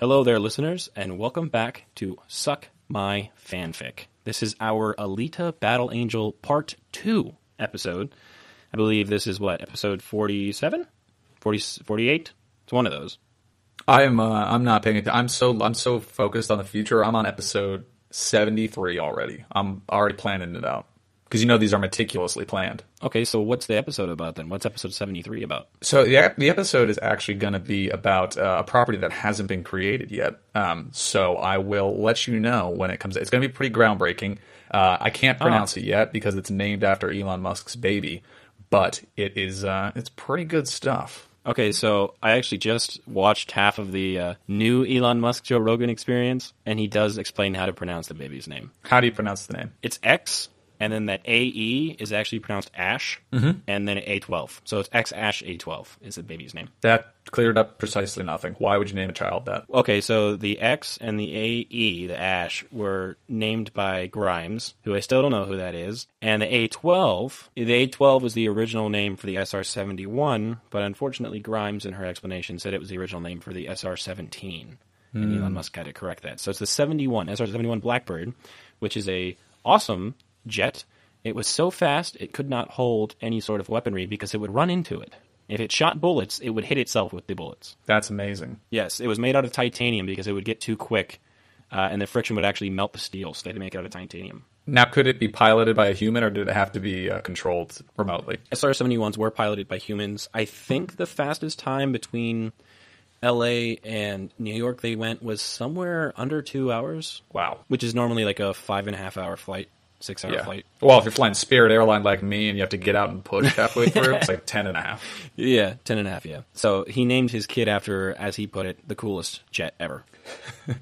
Hello there, listeners, and welcome back to Suck My Fanfic. This is our Alita Battle Angel Part 2 episode. I believe this is what, episode 47? 40, 48? It's one of those. I'm uh, I'm not paying attention. I'm so I'm so focused on the future. I'm on episode 73 already. I'm already planning it out because you know these are meticulously planned. Okay, so what's the episode about then? What's episode 73 about? So the the episode is actually going to be about uh, a property that hasn't been created yet. Um, so I will let you know when it comes. It's going to be pretty groundbreaking. Uh, I can't pronounce it yet because it's named after Elon Musk's baby, but it is uh, it's pretty good stuff. Okay, so I actually just watched half of the uh, new Elon Musk Joe Rogan experience, and he does explain how to pronounce the baby's name. How do you pronounce the name? It's X, and then that AE is actually pronounced Ash, mm-hmm. and then A12. So it's X Ash A12 is the baby's name. That cleared up precisely nothing. Why would you name a child that? Okay, so the X and the AE, the Ash, were named by Grimes, who I still don't know who that is. And the A12, the A12 was the original name for the SR-71, but unfortunately Grimes in her explanation said it was the original name for the SR-17. And hmm. Elon Musk had to correct that. So it's the 71, SR71 Blackbird, which is a awesome jet. It was so fast it could not hold any sort of weaponry because it would run into it. If it shot bullets, it would hit itself with the bullets. That's amazing. Yes, it was made out of titanium because it would get too quick, uh, and the friction would actually melt the steel. So they had to make it out of titanium. Now, could it be piloted by a human, or did it have to be uh, controlled remotely? SR-71s were piloted by humans. I think the fastest time between L.A. and New York they went was somewhere under two hours, Wow. which is normally like a five and a half hour flight, six hour Yeah. flight. Well, if you're flying Spirit Airline like me and you have to get out and push halfway through, it's like 10 and a half. Yeah, ten and a half. Yeah. So he named his kid after, as he put it, the coolest jet ever.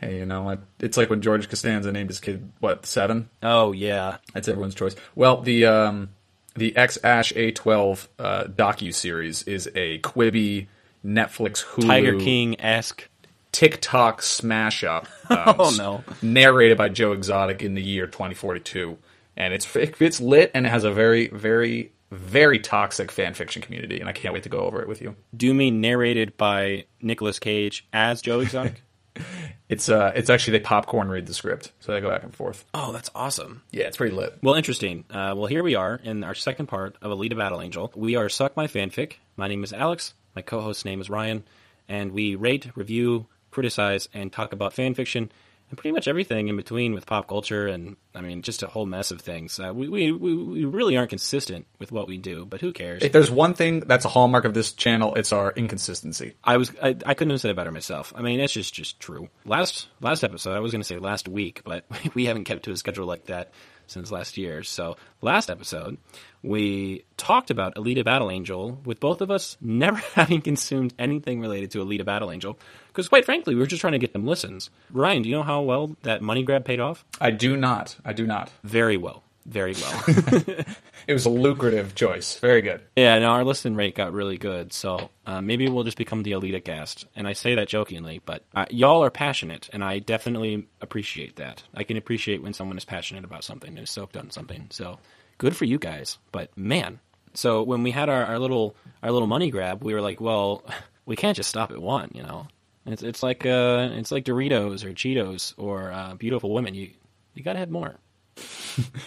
Hey, you know, it- it's like when George Costanza named his kid, what, seven? Oh yeah, That's everyone's choice. Well, the um, the X Ash A12 uh, docu series is a Quibi Netflix Hulu Tiger King esque. TikTok smash up. Um, Oh, no. Narrated by Joe Exotic in the year 2042, and it's it's lit and it has a very very very toxic fan fiction community, and I can't wait to go over it with you. Do you mean narrated by Nicolas Cage as Joe Exotic? It's uh it's actually they popcorn read the script, so they go back and forth. oh, that's awesome. Yeah, it's pretty lit. Well, interesting. Uh, well, here we are in our second part of Alita Battle Angel. We are Suck My Fanfic. My name is Alex. My co-host's name is Ryan, and we rate, review, criticize, and talk about fan fiction and pretty much everything in between with pop culture and I mean just a whole mess of things. Uh, we, we we really aren't consistent with what we do, but who cares? If there's one thing that's a hallmark of this channel, it's our inconsistency. I was I, I couldn't have said it better myself. I mean, it's just just true. Last last episode, I was going to say last week, but we haven't kept to a schedule like that since last year. So last episode, we talked about Alita Battle Angel with both of us never having consumed anything related to Alita Battle Angel because, quite frankly, we were just trying to get them listens. Ryan, do you know how well that money grab paid off? I do not. I do not. Very well, very well. It was a lucrative choice. Very good. Yeah, and our listen rate got really good, so uh, maybe we'll just become the Alita cast. And I say that jokingly, but uh, y'all are passionate, and I definitely appreciate that. I can appreciate when someone is passionate about something and is soaked on something. So good for you guys. But man, so when we had our, our little our little money grab, we were like, well, we can't just stop at one, you know. It's it's like uh, it's like Doritos or Cheetos or uh, beautiful women. You you gotta have more.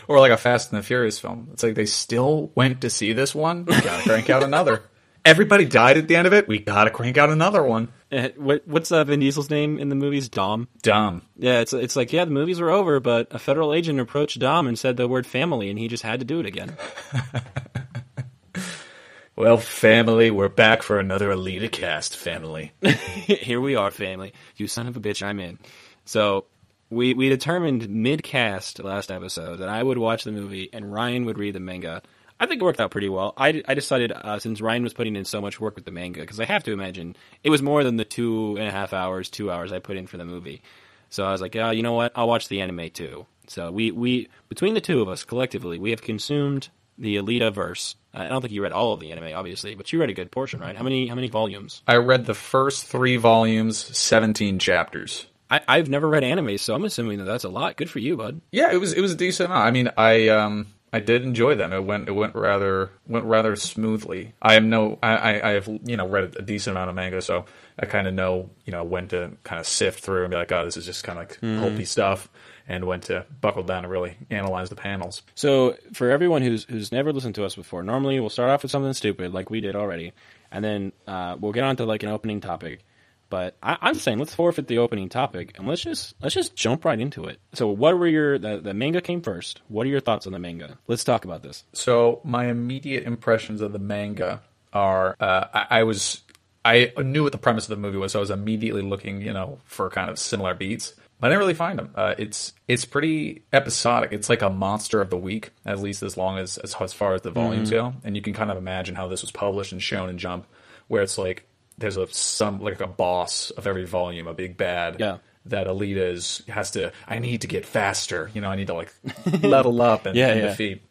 Or like a Fast and the Furious film. It's like they still went to see this one. We gotta crank out another. Everybody died at the end of it. We gotta crank out another one. Uh, what what's uh, Vin Diesel's name in the movies? Dom. Dumb. Yeah, it's it's like yeah, the movies were over, but a federal agent approached Dom and said the word family, and he just had to do it again. Well, family, we're back for another Alita cast, family. Here we are, family. You son of a bitch, I'm in. So we we determined mid cast last episode that I would watch the movie and Ryan would read the manga. I think it worked out pretty well. I, I decided uh, since Ryan was putting in so much work with the manga, because I have to imagine it was more than the two and a half hours, two hours I put in for the movie. So I was like, yeah, you know what? I'll watch the anime too. So we, we between the two of us collectively, we have consumed the Alita verse. I don't think you read all of the anime, obviously, but you read a good portion, right? How many how many volumes? I read the first three volumes, 17 chapters. I, I've never read anime, so I'm assuming that that's a lot. Good for you, bud. Yeah, it was it was a decent amount. I mean, I um I did enjoy them. It went it went rather went rather smoothly. I am no I, I have you know read a decent amount of manga, so I kind of know you know when to kind of sift through and be like, oh, this is just kind of like pulpy stuff, and went to buckle down and really analyze the panels. So for everyone who's who's never listened to us before, normally we'll start off with something stupid like we did already, and then uh, we'll get on to like an opening topic. But I, I'm saying let's forfeit the opening topic and let's just let's just jump right into it. So what were your the, the manga came first? What are your thoughts on the manga? Let's talk about this. So my immediate impressions of the manga are uh, I, I was I knew what the premise of the movie was, so I was immediately looking you know for kind of similar beats. I didn't really find them. Uh, it's it's pretty episodic. It's like a monster of the week, at least as long as as, as far as the volumes go. And you can kind of imagine how this was published and Shonen Jump, where it's like there's a some like a boss of every volume, a big bad. Yeah. That Alita is has to. I need to get faster. You know, I need to like level up and, Yeah, and yeah. defeat.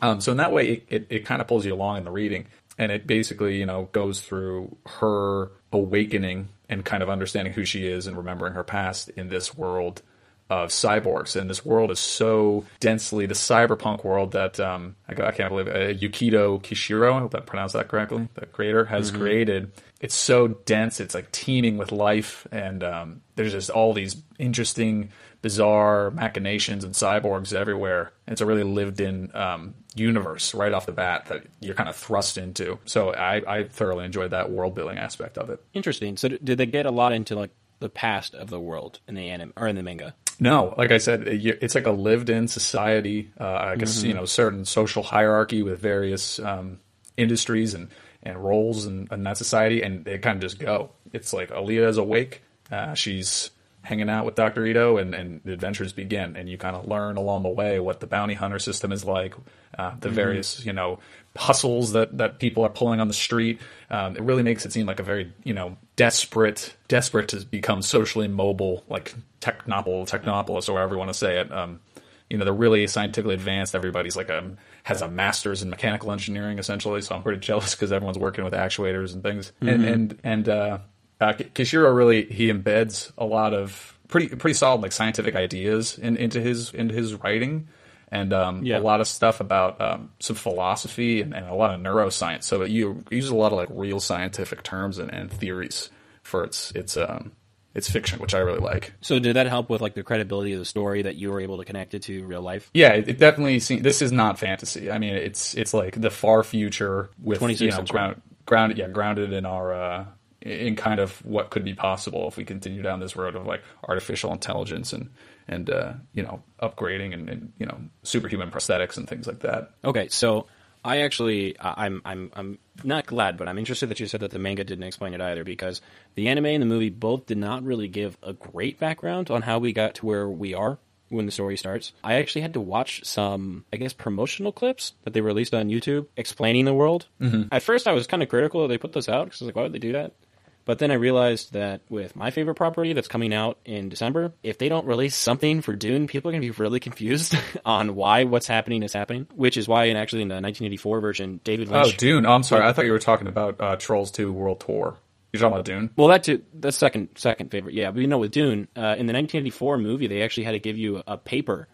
Um, so in that way, it, it, it kind of pulls you along in the reading, and it basically you know goes through her awakening and kind of understanding who she is and remembering her past in this world of cyborgs. And this world is so densely the cyberpunk world that um, I, I can't believe uh, Yukito Kishiro, I hope I pronounced that correctly, the creator has created. It's so dense, it's like teeming with life, and um, there's just all these interesting, bizarre machinations and cyborgs everywhere. It's a really lived in um, universe right off the bat that you're kind of thrust into. So I, I thoroughly enjoyed that world building aspect of it. Interesting. So did they get a lot into like the past of the world in the anime or in the manga? No, like I said, it's like a lived-in society. Uh, I guess you know certain social hierarchy with various um, industries and and roles in, in that society, and they kind of just go. It's like Alita is awake. Uh, she's hanging out with Doctor Ito, and, and the adventures begin. And you kind of learn along the way what the bounty hunter system is like, uh, the various you know hustles that that people are pulling on the street. Um, it really makes it seem like a very you know desperate, desperate to become socially mobile, like technopol, technopolis, or however you want to say it. Um, you know, they're really scientifically advanced. Everybody's like a has a master's in mechanical engineering essentially. So I'm pretty jealous because everyone's working with actuators and things. And and and uh, uh, Kishiro really he embeds a lot of pretty pretty solid like scientific ideas in, into his into his writing. And um, Yeah. a lot of stuff about um, some philosophy and, and a lot of neuroscience. So you use a lot of like real scientific terms and, and theories for its its um, its fiction, which I really like. So did that help with like the credibility of the story that you were able to connect it to real life? Yeah, it, it definitely seems this is not fantasy. I mean, it's it's like the far future with you know ground, grounded yeah grounded in our uh, in kind of what could be possible if we continue down this road of like artificial intelligence and and uh, you know upgrading and, and you know superhuman prosthetics and things like that. Okay, so I actually I'm I'm I'm not glad, but I'm interested that you said that the manga didn't explain it either because the anime and the movie both did not really give a great background on how we got to where we are when the story starts. I actually had to watch some I guess promotional clips that they released on YouTube explaining the world. Mm-hmm. At first, I was kind of critical that they put those out because I was like, why would they do that? But then I realized that with my favorite property that's coming out in December, if they don't release something for Dune, people are going to be really confused on why what's happening is happening. Which is why, in actually in the 1984 version, David Lynch. Oh, Dune. Oh, I'm sorry. I thought you were talking about uh, Trolls Two World Tour. You're talking about Dune. Well, that too. That's second second favorite. Yeah, but you know, with Dune, uh, in the 1984 movie, they actually had to give you a paper,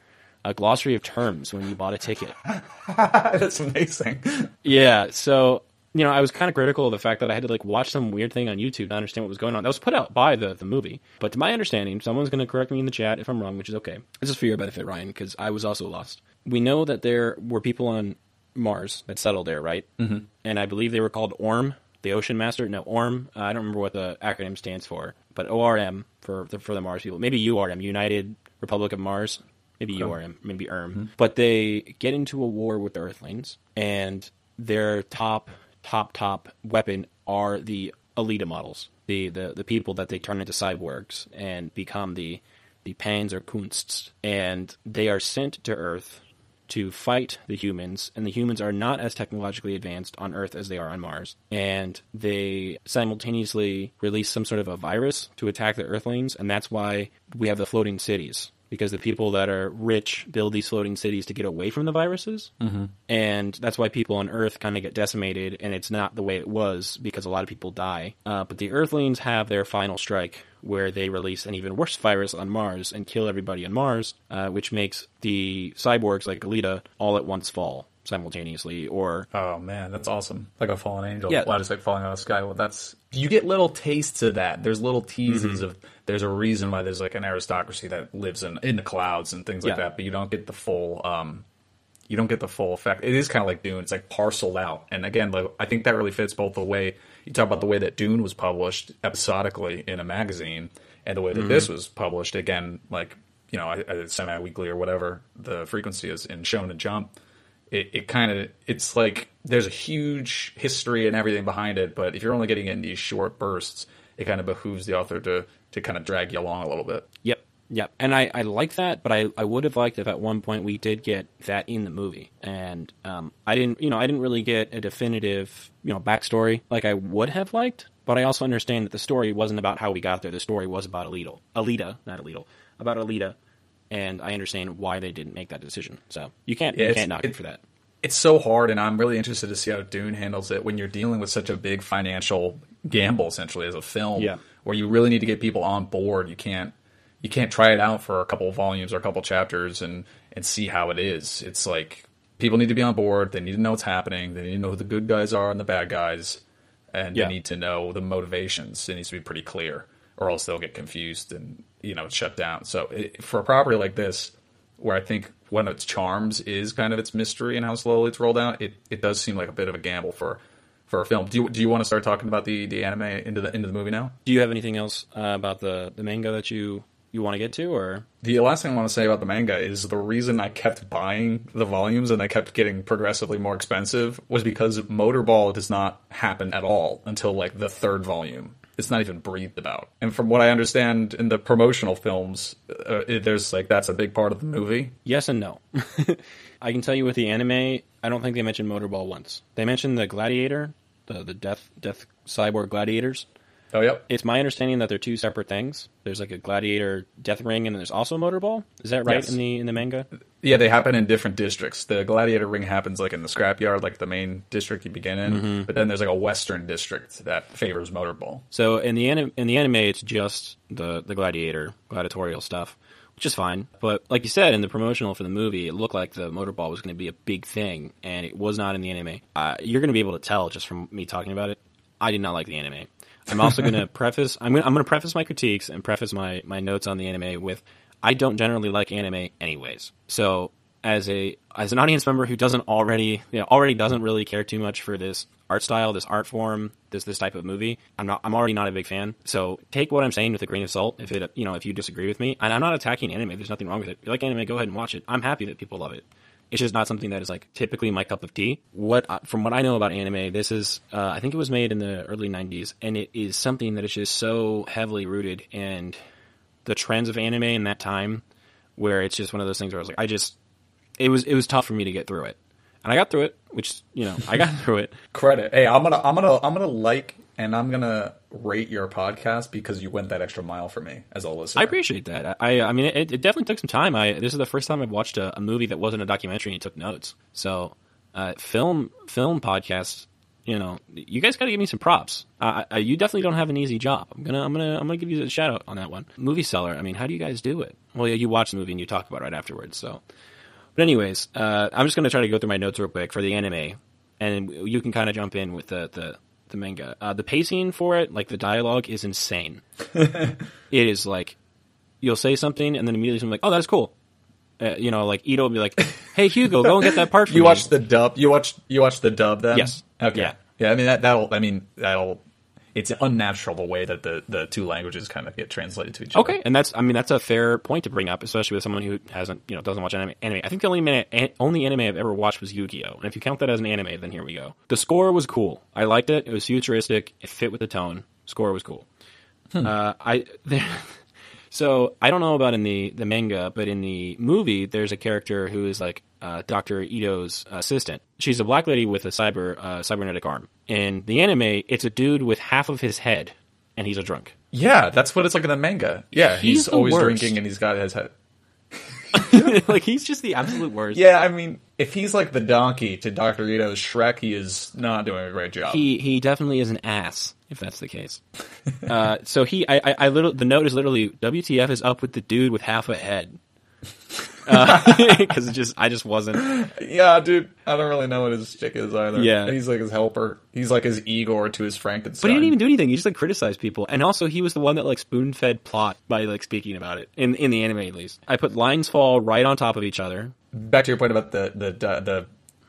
a glossary of terms when you bought a ticket. That's amazing. Yeah, so you know, I was kind of critical of the fact that I had to like watch some weird thing on YouTube to understand what was going on. That was put out by the the movie, but to my understanding, someone's going to correct me in the chat if I'm wrong, which is okay. This is for your benefit, Ryan, because I was also lost. We know that there were people on Mars that settled there, right? Mm-hmm. And I believe they were called ORM, the Ocean Master. No, ORM. Uh, I don't remember what the acronym stands for, but ORM for the, for the Mars people. Maybe URM, United Republic of Mars. Maybe URM, maybe ERM. But they get into a war with the Earthlings, and their top, top, top weapon are the Alita models, the, the the people that they turn into cyborgs and become the the Panzerkunsts, and they are sent to Earth to fight the humans, and the humans are not as technologically advanced on Earth as they are on Mars. And they simultaneously release some sort of a virus to attack the Earthlings, and that's why we have the floating cities because the people that are rich build these floating cities to get away from the viruses, mm-hmm. and that's why people on Earth kind of get decimated, and it's not the way it was because a lot of people die. Uh, but the Earthlings have their final strike, where they release an even worse virus on Mars and kill everybody on Mars, uh, which makes the cyborgs like Alita all at once fall simultaneously or oh man that's awesome like a fallen angel Yeah. yeah just like falling out of the sky well that's you get little tastes of that there's little teases of there's a reason why there's like an aristocracy that lives in in the clouds and things like Yeah. that but you don't get the full um you don't get the full effect. It is kind of like dune. It's like parceled out. And again like, i think that really fits both the way you talk about the way that dune was published episodically in a magazine and the way that this was published. Again like you know semi-weekly or whatever the frequency is in Shonen Jump. It, it kind of it's like there's a huge history and everything behind it but if you're only getting it in these short bursts it kind of behooves the author to to kind of drag you along a little bit Yep. Yep. And I, I like that, but I, I would have liked if at one point we did get that in the movie. And um, I didn't, you know, I didn't really get a definitive, you know, backstory like I would have liked. But I also understand that the story wasn't about how we got there. The story was about Alita. Alita, not Alita. About Alita. And I understand why they didn't make that decision. So you can't, Yeah, you can't knock it- it for that. it's so hard and i'm really interested to see how dune handles it when you're dealing with such a big financial gamble essentially as a film Yeah. Where you really need to get people on board. You can't you can't try it out for a couple of volumes or a couple chapters and and see how it is. It's like people need to be on board. They need to know what's happening. They need to know who the good guys are and the bad guys. And Yeah. they need to know the motivations. It needs to be pretty clear or else they'll get confused and you know shut down. So it, for a property like this where I think one of its charms is kind of its mystery and how slowly it's rolled out. It it does seem like a bit of a gamble for for a film. Do you do you want to start talking about the the anime into the into the movie now? Do you have anything else uh, about the, the manga that you, you want to get to? Or The last thing I want to say about the manga is the reason I kept buying the volumes and they kept getting progressively more expensive was because Motorball does not happen at all until like the third volume. It's not even breathed about. And from what I understand in the promotional films, uh, it, there's like that's a big part of the movie. Yes and no. I can tell you with the anime, I don't think they mentioned Motorball once. They mentioned the Gladiator, the the Death Death Cyborg Gladiators. Oh yep. It's my understanding that they're two separate things. There's like a Gladiator Death Ring, and then there's also Motorball. Is that right Yes. in the in the manga? Yeah, they happen in different districts. The Gladiator Ring happens like in the scrapyard, like the main district you begin in. Mm-hmm. But then there's like a western district that favors motorball. So in the anim- in the anime, it's just the the Gladiator gladiatorial stuff, which is fine. But like you said, in the promotional for the movie, it looked like the Motorball was going to be a big thing, and it was not in the anime. Uh, you're going to be able to tell just from me talking about it. I did not like the anime. I'm also going to preface. I'm going. I'm going to preface my critiques and preface my my notes on the anime with. I don't generally like anime, anyways. So as a as an audience member who doesn't already you know already doesn't really care too much for this art style, this art form, this this type of movie, I'm not I'm already not a big fan. So take what I'm saying with a grain of salt. If it you know if you disagree with me, and I'm not attacking anime. There's nothing wrong with it. If you like anime, go ahead and watch it. I'm happy that people love it. It's just not something that is like typically my cup of tea. What from what I know about anime, this is uh, I think it was made in the early '90s, and it is something that is just so heavily rooted in the trends of anime in that time, where it's just one of those things where I was like, I just it was it was tough for me to get through it, and I got through it, which you know I got through it. Credit. Hey, I'm gonna I'm gonna I'm gonna like and I'm gonna rate your podcast because you went that extra mile for me as a listener. I appreciate that. I I mean it, it definitely took some time. I this is the first time I've watched a, a movie that wasn't a documentary and took notes. So uh, film film podcasts, you know, you guys got to give me some props. Uh, I, you definitely don't have an easy job. I'm gonna I'm gonna I'm gonna give you a shout out on that one. Movie seller. I mean, how do you guys do it? Well, yeah, you watch the movie and you talk about it right afterwards. So, but anyways, uh, I'm just gonna try to go through my notes real quick for the anime, and you can kind of jump in with the the the manga. Uh, the pacing for it, like the dialogue, is insane. it is like you'll say something and then immediately someone's like, "Oh, that's cool." Uh, you know, like Ito will be like, "Hey Hugo, go and get that part." For You me." watched the dub. You watched you watched the dub then. Yes. Okay. Yeah. Yeah. I mean that that'll. I mean that'll. It's unnatural the way that the the two languages kind of get translated to each other. Okay, and that's I mean that's a fair point to bring up, especially with someone who hasn't you know doesn't watch anime. anime. I think the only anime, only anime I've ever watched was Yu-Gi-Oh, and if you count that as an anime, then here we go. The score was cool. I liked it. It was futuristic. It fit with the tone. Score was cool. Uh, I there, so I don't know about in the the manga, but in the movie, there's a character who is like uh, Doctor Ito's assistant. She's a black lady with a cyber uh, cybernetic arm. In the anime, it's a dude with half of his head, and he's a drunk. Yeah, that's what it's like in the manga. Yeah, He's he's, always worst. drinking and he's got his head. like he's just the absolute worst. Yeah, I mean, if he's like the donkey to Doctor Ito's Shrek, he is not doing a great job. He he definitely is an ass if that's the case. uh, so he I I, I little the note is literally WTF is up with the dude with half a head. Because it just I just wasn't. yeah, dude, I don't really know what his stick is either. Yeah. he's like his helper. He's like his Igor to his Frankenstein. But he didn't even do anything. He just like criticized people, and also he was the one that like spoon fed plot by like speaking about it in in the anime at least. I put lines fall right on top of each other. Back to your point about the the the,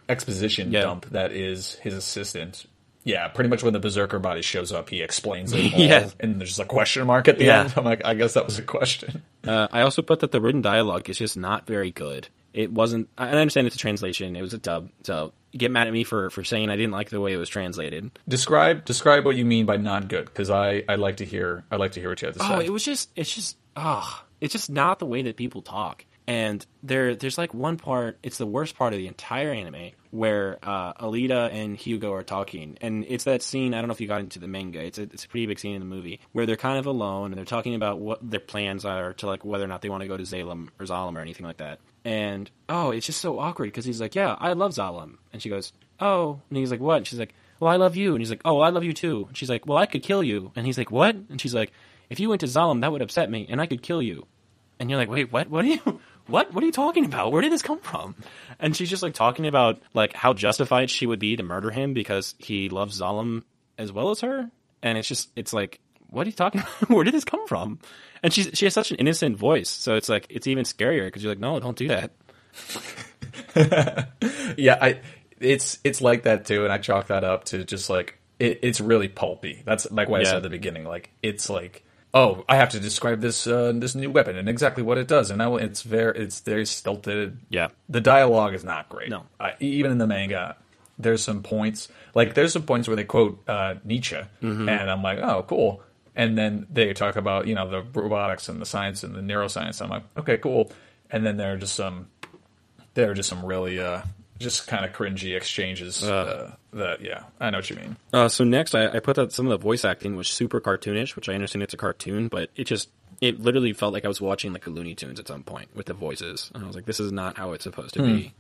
exposition Yeah. dump that is his assistant. Yeah, pretty much when the berserker body shows up, he explains it all, Yes. and there's a question mark at the Yeah. end. I'm like, I guess that was a question. Uh, I also put that the written dialogue is just not very good. It wasn't. I I understand it's a translation. It was a dub, so get mad at me for for saying I didn't like the way it was translated. Describe describe what you mean by not good, because I I like to hear I like to hear what you have to say. Oh, it was just it's just ah, it's just not the way that people talk. And there there's like one part, it's the worst part of the entire anime where uh, Alita and Hugo are talking, and it's that scene. I don't know if you got into the manga. It's a it's a pretty big scene in the movie where they're kind of alone and they're talking about what their plans are to like whether or not they want to go to Zalem or Zalem or anything like that. And oh, it's just so awkward because he's like, yeah, I love Zalem, and she goes, oh, and he's like, what? And she's like, well, I love you, and he's like, oh, well, I love you too. And she's like, well, I could kill you, and he's like, what? And she's like, if you went to Zalem, that would upset me, and I could kill you. And you're like, wait, what? What are you? What? What are you talking about? Where did this come from? And she's just like talking about like how justified she would be to murder him because he loves Zalem as well as her. And it's just, it's like, what are you talking about? Where did this come from? And she's she has such an innocent voice, so it's like it's even scarier because you're like, no, don't do that. yeah, I it's it's like that too, and I chalk that up to just like it, it's really pulpy. That's like what I said at the beginning. Like it's like oh, I have to describe this uh, this new weapon and exactly what it does, and I, it's very it's very stilted. Yeah. the dialogue is not great. No. I, even in the manga. There's some points, like there's some points where they quote uh, Nietzsche, Mm-hmm. and I'm like, oh, cool. And then they talk about you know the robotics and the science and the neuroscience. I'm like, okay, cool. And then there are just some there are just some really uh just kind of cringy exchanges uh, that yeah i know what you mean Uh, so next, I, I put that some of the voice acting was super cartoonish, which I understand it's a cartoon, but it just it literally felt like I was watching like a Looney Tunes at some point with the voices, and I was like, this is not how it's supposed to be.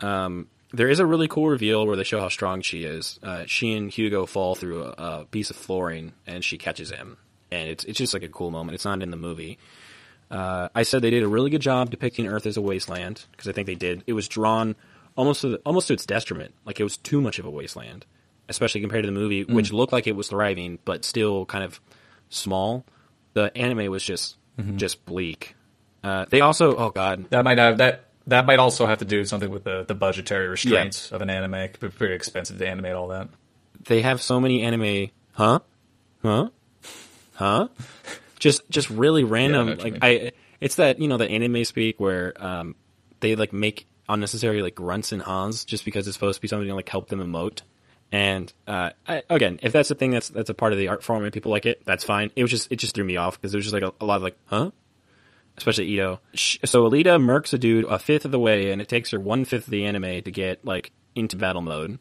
Um, there is a really cool reveal where they show how strong she is. Uh, she and Hugo fall through a, a piece of flooring, and she catches him, and it's it's just like a cool moment. It's not in the movie. Uh, I said they did a really good job depicting Earth as a wasteland because I think they did. It was drawn almost to the, almost to its detriment, like it was too much of a wasteland, especially compared to the movie, which looked like it was thriving but still kind of small. The anime was just just bleak. Uh, they also, oh god, that might have that that might also have to do something with the the budgetary restraints of an anime. It could be pretty expensive to animate all that. They have so many anime, huh, huh, huh, just just really random. you like. I, it's that you know the anime speak where um they like make unnecessary like grunts and ha's just because it's supposed to be something to like help them emote. And uh, I, again, if that's the thing that's that's a part of the art form and people like it, that's fine. It was just it just threw me off because there was just like a, a lot of like, huh, especially Ito. So Alita murks a dude a fifth of the way, and it takes her one fifth of the anime to get like into battle mode,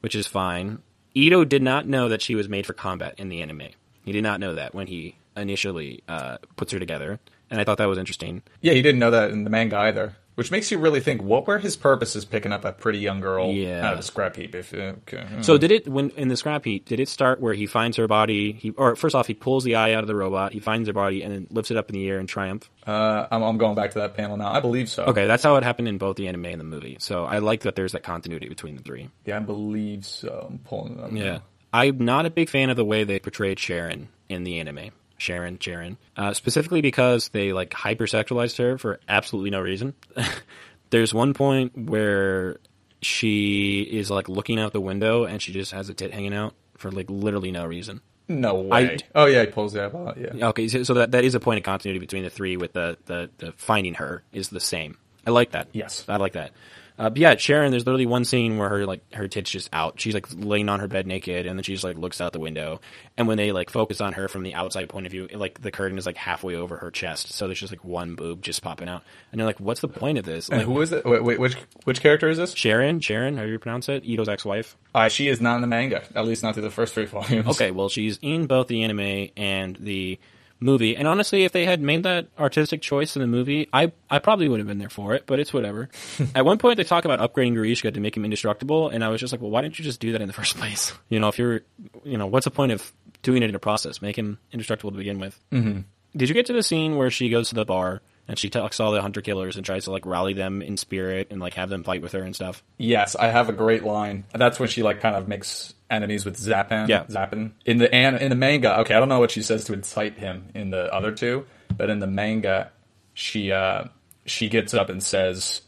which is fine. Ito did not know that she was made for combat in the anime. He did not know that when he initially uh, puts her together, and I thought that was interesting. yeah he didn't know that in the manga either which makes you really think what were his purposes picking up a pretty young girl Yeah. out of a scrap heap if uh, okay. So did it when in the scrap heap? Did it start where he finds her body? He or first off, he pulls the eye out of the robot. He finds her body and then lifts it up in the air in triumph. uh, I'm, I'm going back to that panel now i believe so Okay, that's how it happened in both the anime and the movie. So I like that there's that continuity between the three. yeah i believe so i'm pulling them Yeah. I'm not a big fan of the way they portrayed Sharon in the anime. Sharon, Sharon. Uh, specifically because they like hypersexualized her for absolutely no reason. There's one point where she is like looking out the window and she just has a tit hanging out for like literally no reason. no way I- oh yeah he pulls the eyeball out, yeah Okay, so, so that that is a point of continuity between the three. With the, the the finding her is the same. I like that. Yes. I like that. Uh, but yeah, Sharon. There's literally one scene where her like her tits just out. She's like laying on her bed naked, and then she just like looks out the window. And when they like focus on her from the outside point of view, it, like the curtain is like halfway over her chest, so there's just like one boob just popping out. And they're like, what's the point of this? and Like, who is it wait, wait which which character is this Sharon, Sharon, how do you pronounce it? Ito's ex-wife. uh, she is not in the manga at least not through the first three volumes Okay, well, she's in both the anime and the movie. And honestly, if they had made that artistic choice in the movie, I I probably would have been there for it. But it's whatever. At one point, they talk about upgrading Grishka to make him indestructible, and I was just like, well, why didn't you just do that in the first place? You know, if you're, you know, what's the point of doing it in a process? Make him indestructible to begin with. Mm-hmm. Did you get to the scene where she goes to the bar? And she talks to all the hunter killers and tries to like rally them in spirit and like have them fight with her and stuff. Yes, I have a great line. That's when she like kind of makes enemies with Zapan. Yeah. Zappin. In the an- in the manga, okay, I don't know what she says to incite him in the other two, but in the manga, she uh she gets up and says,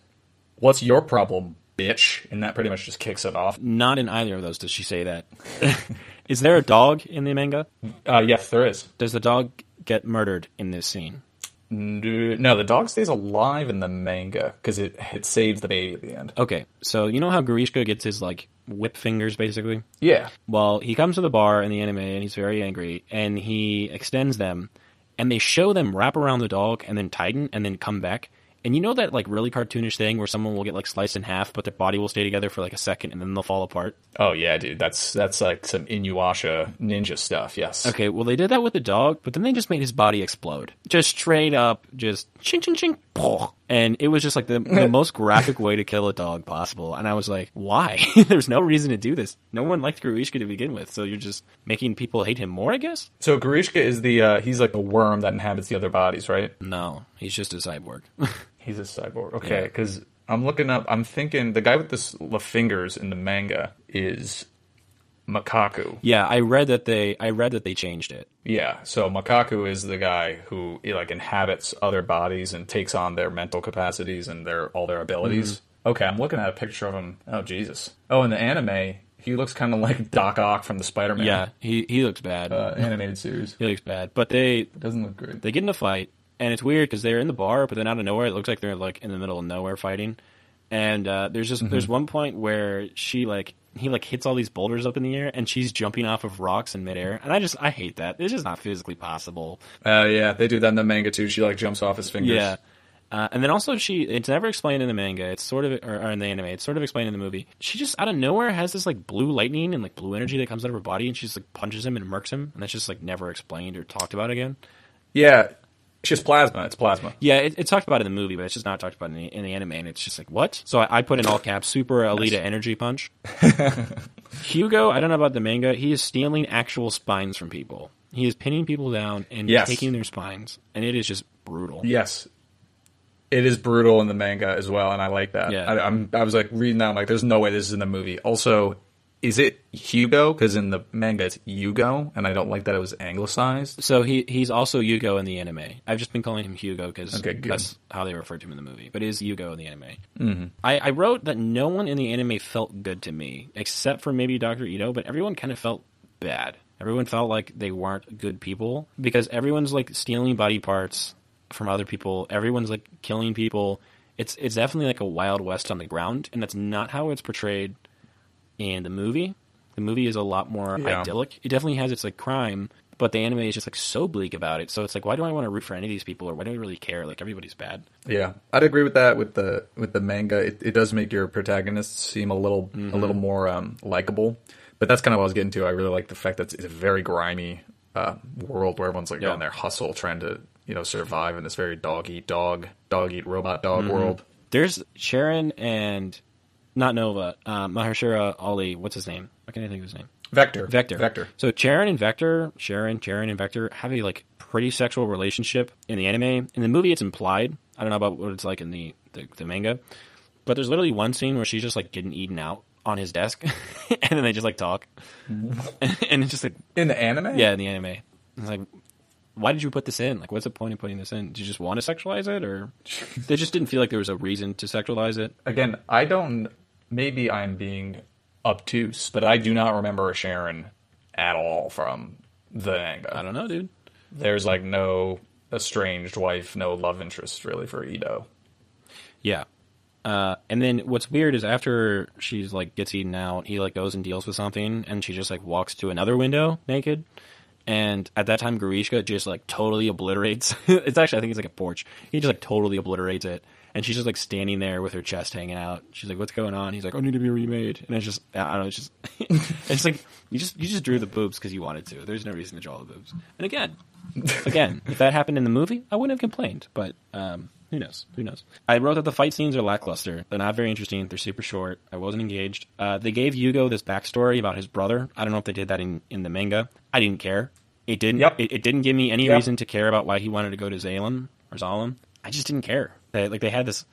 "What's your problem, bitch?" And that pretty much just kicks it off. Not in either of those does she say that. is there a dog in the manga? Uh, yes, there is. Does the dog get murdered in this scene? No, the dog stays alive in the manga because it it saves the baby at the end. Okay, so you know how Grishka gets his like whip fingers basically? Yeah. Well, he comes to the bar in the anime and he's very angry and he extends them and they show them wrap around the dog and then tighten and then come back. And you know that like really cartoonish thing where someone will get like sliced in half but their body will stay together for like a second and then they'll fall apart? Oh yeah, dude. That's that's like some Inuyasha ninja stuff. Yes. Okay, well they did that with the dog, but then they just made his body explode. Just straight up, just ching ching ching, pow. And it was just like the, the most graphic way to kill a dog possible. And I was like, why? There's no reason to do this. No one liked Grishka to begin with, so you're just making people hate him more, I guess. So Grishka is the uh, he's like a worm that inhabits the other bodies, right? No, he's just a cyborg. He's a cyborg. Okay, Yeah. because I'm looking up. I'm thinking the guy with the fingers in the manga is Makaku. yeah, I read that they I read that they changed it. Yeah, so Makaku is the guy who like inhabits other bodies and takes on their mental capacities and their all their abilities. Okay, I'm looking at a picture of him. Oh Jesus! Oh, in the anime, he looks kind of like Doc Ock from the Spider-Man Yeah, he he looks bad. uh, animated series. he looks bad, but they It doesn't look great. they get in a fight, and it's weird because they're in the bar, but then out of nowhere, it looks like they're like in the middle of nowhere fighting. And uh, there's just there's one point where she like he like hits all these boulders up in the air, and she's jumping off of rocks in midair, and I just I hate that. It's just not physically possible. Uh, yeah, they do that in the manga too. She like jumps off his fingers. Yeah. Uh, and then also she it's never explained in the manga. It's sort of or, or in the anime. It's sort of explained in the movie. She just out of nowhere has this like blue lightning and like blue energy that comes out of her body, and she just like punches him and murks him, and that's just like never explained or talked about again. yeah. She just plasma. It's plasma. Yeah, it, it's talked about in the movie, but it's just not talked about in the, in the anime, and it's just like what? So I, I put in all caps: Super Alita Energy Punch. Hugo, I don't know about the manga. He is stealing actual spines from people. He is pinning people down and Yes. taking their spines, and it is just brutal. Yes. It is brutal in the manga as well, and I like that. Yeah. I, I'm, I was like reading that, I'm like, there's no way this is in the movie. Also, is it Hugo? Because in the manga it's Yugo, and I don't like that it was anglicized. So he he's also Yugo in the anime. I've just been calling him Hugo because Okay, that's how they refer to him in the movie. But it is Yugo in the anime. Mm-hmm. I, I wrote that no one in the anime felt good to me except for maybe Doctor Ito, but everyone kind of felt bad. Everyone felt like they weren't good people because everyone's like stealing body parts from other people. Everyone's like killing people. It's it's definitely like a wild west on the ground, and that's not how it's portrayed in the movie. The movie is a lot more Yeah. idyllic. It definitely has its like crime, but the anime is just like so bleak about it. So it's like, why do I want to root for any of these people, or why do I really care? Like everybody's bad. Yeah, I'd agree with that. With the with the manga, it, it does make your protagonists seem a little a little more um, likable. But that's kind of what I was getting to. I really like the fact that it's a very grimy uh, world where everyone's like Yeah. down there hustle, trying to you know survive in this very dog eat dog, dog eat robot dog world. There's Sharon and not Nova, uh, Mahershala Ali. What's his name? I can't think of his name. Vector, Vector. Vector. So Sharon and Vector, Sharon, Sharon and Vector have a like pretty sexual relationship in the anime. In the movie, it's implied. I don't know about what it's like in the the, the manga, but there's literally one scene where she's just like getting eaten out on his desk, and then they just like talk, and it's just like In the anime, yeah, in the anime, it's like. Why did you put this in? Like, what's the point of putting this in? Did you just want to sexualize it, or they just didn't feel like there was a reason to sexualize it? Again, I don't. Maybe I'm being obtuse, but I do not remember Sharon at all from the manga. I don't know, dude. There's like no estranged wife, no love interest really for Ito. Yeah. Uh, and then what's weird is after she's like gets eaten out, he like goes and deals with something, and she just like walks to another window naked. And at that time, Grishka just like totally obliterates. it's actually I think it's like a porch. He just like totally obliterates it. and she's just like standing there with her chest hanging out. She's like, "What's going on?" He's like, "I need to be remade," and it's just I don't know. It's just it's like you just you just drew the boobs because you wanted to. There's no reason to draw the boobs. And again, again, if that happened in the movie, I wouldn't have complained. But um, who knows? Who knows? I wrote that the fight scenes are lackluster. They're not very interesting. They're super short. I wasn't engaged. Uh, they gave Yugo this backstory about his brother. I don't know if they did that in, in the manga. I didn't care. It didn't. Yep. It, it didn't give me any Yep. reason to care about why he wanted to go to Zalem or Zalem. I just didn't care. They, like they had this,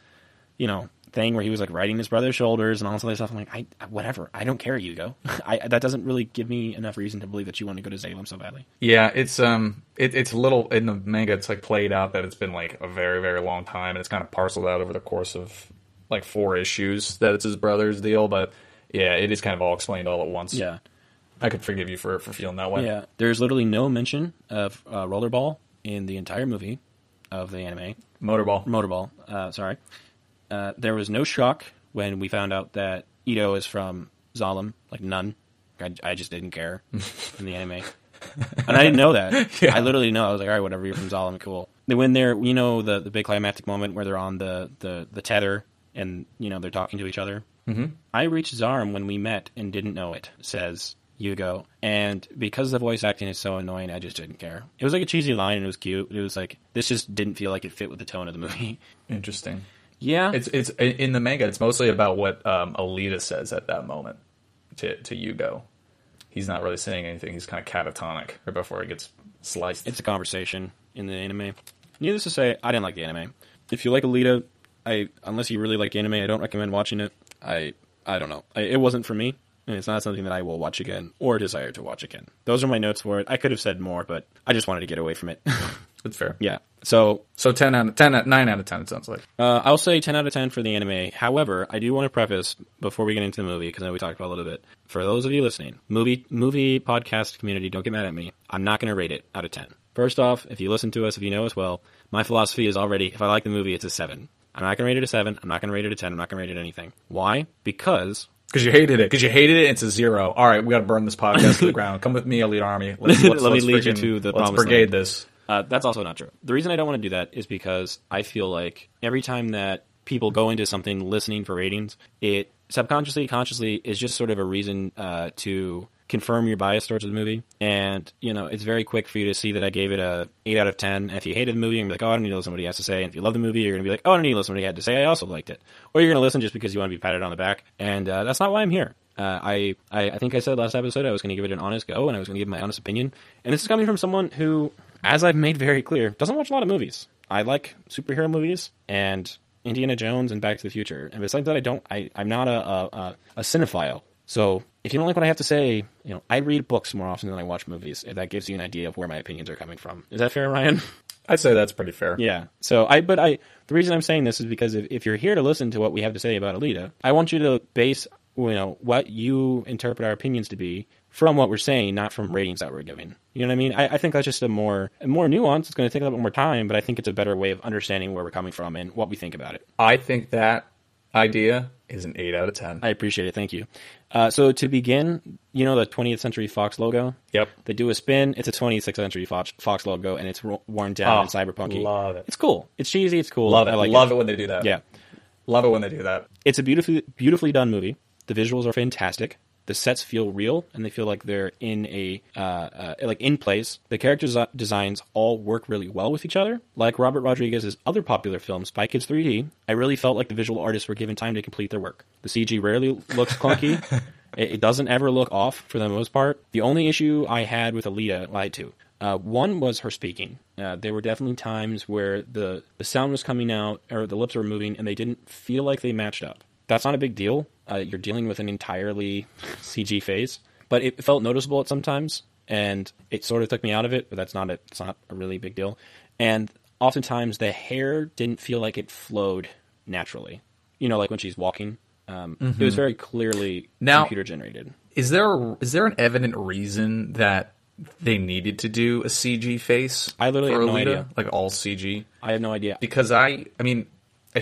you know, thing where he was like riding his brother's shoulders and all this other stuff. I'm like, I whatever. I don't care, Yugo. I that doesn't really give me enough reason to believe that you want to go to Zalem so badly. Yeah, it's um, it, it's a little in the manga. It's like played out that it's been like a very very long time, and it's kind of parceled out over the course of like four issues that it's his brother's deal. But yeah, it is kind of all explained all at once. Yeah. I could forgive you for for feeling that way. Yeah, there's literally no mention of uh, rollerball in the entire movie of the anime. Motorball. Motorball, uh, sorry. Uh, there was no shock when we found out that Ito is from Zalem, like none. I, I just didn't care in the anime, and I didn't know that. Yeah. I literally know. I was like, all right, whatever. You're from Zalem, cool. Then when they're, you know, the the big climactic moment where they're on the the the tether and you know they're talking to each other. Mm-hmm. I reached Zalem when we met and didn't know it. Says Yugo, and because the voice acting is so annoying, I just didn't care. It was like a cheesy line and it was cute. It was like this just didn't feel like it fit with the tone of the movie. Interesting. Yeah, It's it's in the manga. It's mostly about what um, Alita says at that moment to to Yugo. He's not really saying anything. He's kind of catatonic right before he gets sliced. it's a conversation in the anime. Needless to say, I didn't like the anime. If you like Alita, I unless you really like anime, I don't recommend watching it. I I don't know. I, it wasn't for me, and it's not something that I will watch again or desire to watch again. Those are my notes for it. I could have said more, but I just wanted to get away from it. It's fair. yeah. So So ten out of ten, out- nine out of ten. It sounds like. Uh, I'll say 10 out of 10 for the anime. However, I do want to preface before we get into the movie because I know we talked about it a little bit. For those of you listening, movie movie podcast community, don't get mad at me. I'm not going to rate it out of 10. First off, if you listen to us, if you know us well, my philosophy is already if I like the movie, it's a 7. I'm not going to rate it a 7. I'm not going to rate it a 10. I'm not going to rate it anything. Why? Because Because you hated it. Because you hated it. It's a zero. All right, we got to burn this podcast to the ground. Come with me, Alita Army. Let's, let's, Let me let's lead you to the let's brigade land. this. Uh, that's also not true. The reason I don't want to do that is because I feel like every time that people go into something listening for ratings, it subconsciously, consciously is just sort of a reason uh, to confirm your bias towards the movie. And you know, it's very quick for you to see that I gave it a eight out of ten. And if you hated the movie, you're gonna be like, oh, I don't need to listen to what he has to say. And if you love the movie, you're gonna be like, oh, I don't need to listen to what he had to say. I also liked it. Or you're gonna listen just because you want to be patted on the back. And uh, that's not why I'm here. Uh, I, I I think I said last episode I was going to give it an honest go and I was going to give my honest opinion. And this is coming from someone who, as I've made very clear, doesn't watch a lot of movies. I like superhero movies and Indiana Jones and Back to the Future. And besides that, I don't. I I'm not a, a, a cinephile. So if you don't like what I have to say, you know, I read books more often than I watch movies. If that gives you an idea of where my opinions are coming from. Is that fair, Ryan? I'd say that's pretty fair. Yeah. So I, but I, the reason I'm saying this is because if, if you're here to listen to what we have to say about Alita, I want you to base, you know, what you interpret our opinions to be from what we're saying, not from ratings that we're giving. You know what I mean? I, I think that's just a more, a more nuance. It's going to take a little bit more time, but I think it's a better way of understanding where we're coming from and what we think about it. I think that idea is an eight out of ten. I appreciate it. Thank you. Uh, so to begin, you know the 20th Century Fox logo? Yep. They do a spin. It's a 26th Century Fox, Fox logo, and it's worn down Oh, and cyberpunky. love it. It's cool. It's cheesy. It's cool. Love it. I like Love it. when they do that. Yeah. Love it when they do that. it's a beautifully beautifully done movie. The visuals are fantastic. The sets feel real, and they feel like they're in a uh, uh, like in place. The character desi- designs all work really well with each other. Like Robert Rodriguez's other popular film, Spy Kids 3D, I really felt like the visual artists were given time to complete their work. The CG rarely looks clunky. it, it doesn't ever look off for the most part. The only issue I had with Alita, well, I had two. Uh, one was her speaking. Uh, there were definitely times where the, the sound was coming out or the lips were moving and they didn't feel like they matched up. That's not a big deal. Uh, you're dealing with an entirely CG phase, but it felt noticeable at sometimes, and it sort of took me out of it. But that's not a, it's not a really big deal. And oftentimes the hair didn't feel like it flowed naturally. You know, like when she's walking, um, it was very clearly Now- computer generated. Is there is there an evident reason that they needed to do a CG face? I literally have no Alita? idea. Like all CG? I have no idea. Because I, I mean,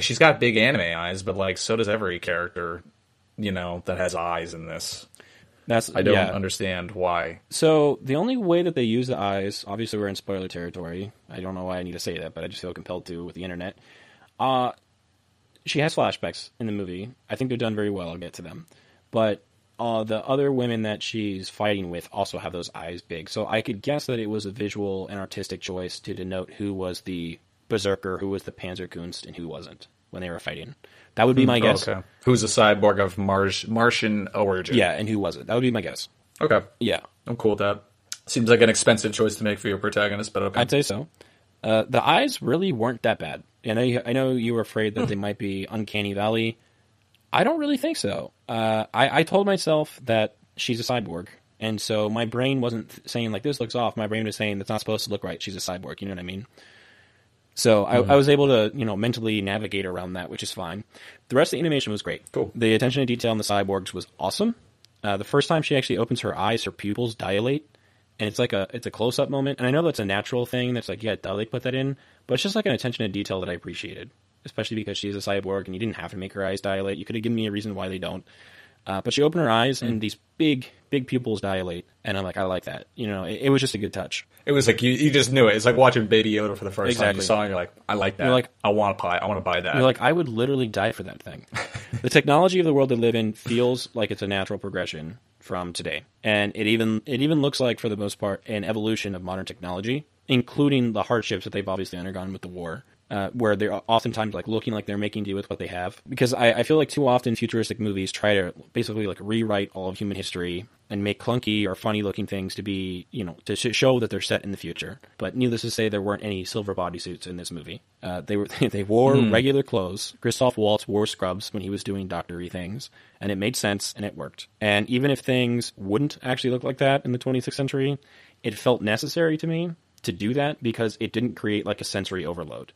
she's got big anime eyes, but like so does every character, you know, that has eyes in this. That's I don't yeah. understand why. So the only way that they use the eyes, obviously we're in spoiler territory. I don't know why I need to say that, but I just feel compelled to with the internet. Uh she has flashbacks in the movie. I think they're done very well. I'll get to them, but uh, the other women that she's fighting with also have those eyes big. So I could guess that it was a visual and artistic choice to denote who was the berserker, who was the Panzerkunst, and who wasn't when they were fighting. That would be my guess. Okay. Who's a cyborg of Mars- Martian origin? Yeah, and who wasn't? That would be my guess. Okay. Yeah, I'm cool with that. Seems like an expensive choice to make for your protagonist, but okay. I'd say so. Uh, the eyes really weren't that bad. I know I know you were afraid that they might be uncanny valley. I don't really think so. Uh, I, I told myself that she's a cyborg, and so my brain wasn't saying like this looks off. My brain was saying that's not supposed to look right. She's a cyborg. You know what I mean? So I, I was able to you know mentally navigate around that, which is fine. The rest of the animation was great. Cool. The attention to detail on the cyborgs was awesome. Uh, the first time she actually opens her eyes, her pupils dilate, and it's like a it's a close up moment. And I know that's a natural thing. That's like yeah, they put that in, but it's just like an attention to detail that I appreciated, especially because she's a cyborg and you didn't have to make her eyes dilate. You could have given me a reason why they don't. Uh, but she opened her eyes and these big big pupils dilate, and I'm like, I like that. You know, it, it was just a good touch. It was like you, you just knew it. It's like watching Baby Yoda for the first time. You saw it and you're like, I like that. You're like- I want to buy. I want to buy that. You're like, I would literally die for that thing. the technology of the world they live in feels like it's a natural progression from today, and it even it even looks like, for the most part, an evolution of modern technology, including the hardships that they've obviously undergone with the war. Uh, where they're oftentimes like looking like they're making do with what they have, because I, I feel like too often futuristic movies try to basically like rewrite all of human history and make clunky or funny looking things to be, you know, to sh- show that they're set in the future. But needless to say, there weren't any silver bodysuits in this movie. Uh, they were they wore regular clothes. Christoph Waltz wore scrubs when he was doing doctory things, and it made sense and it worked. And even if things wouldn't actually look like that in the 26th century, it felt necessary to me to do that because it didn't create like a sensory overload.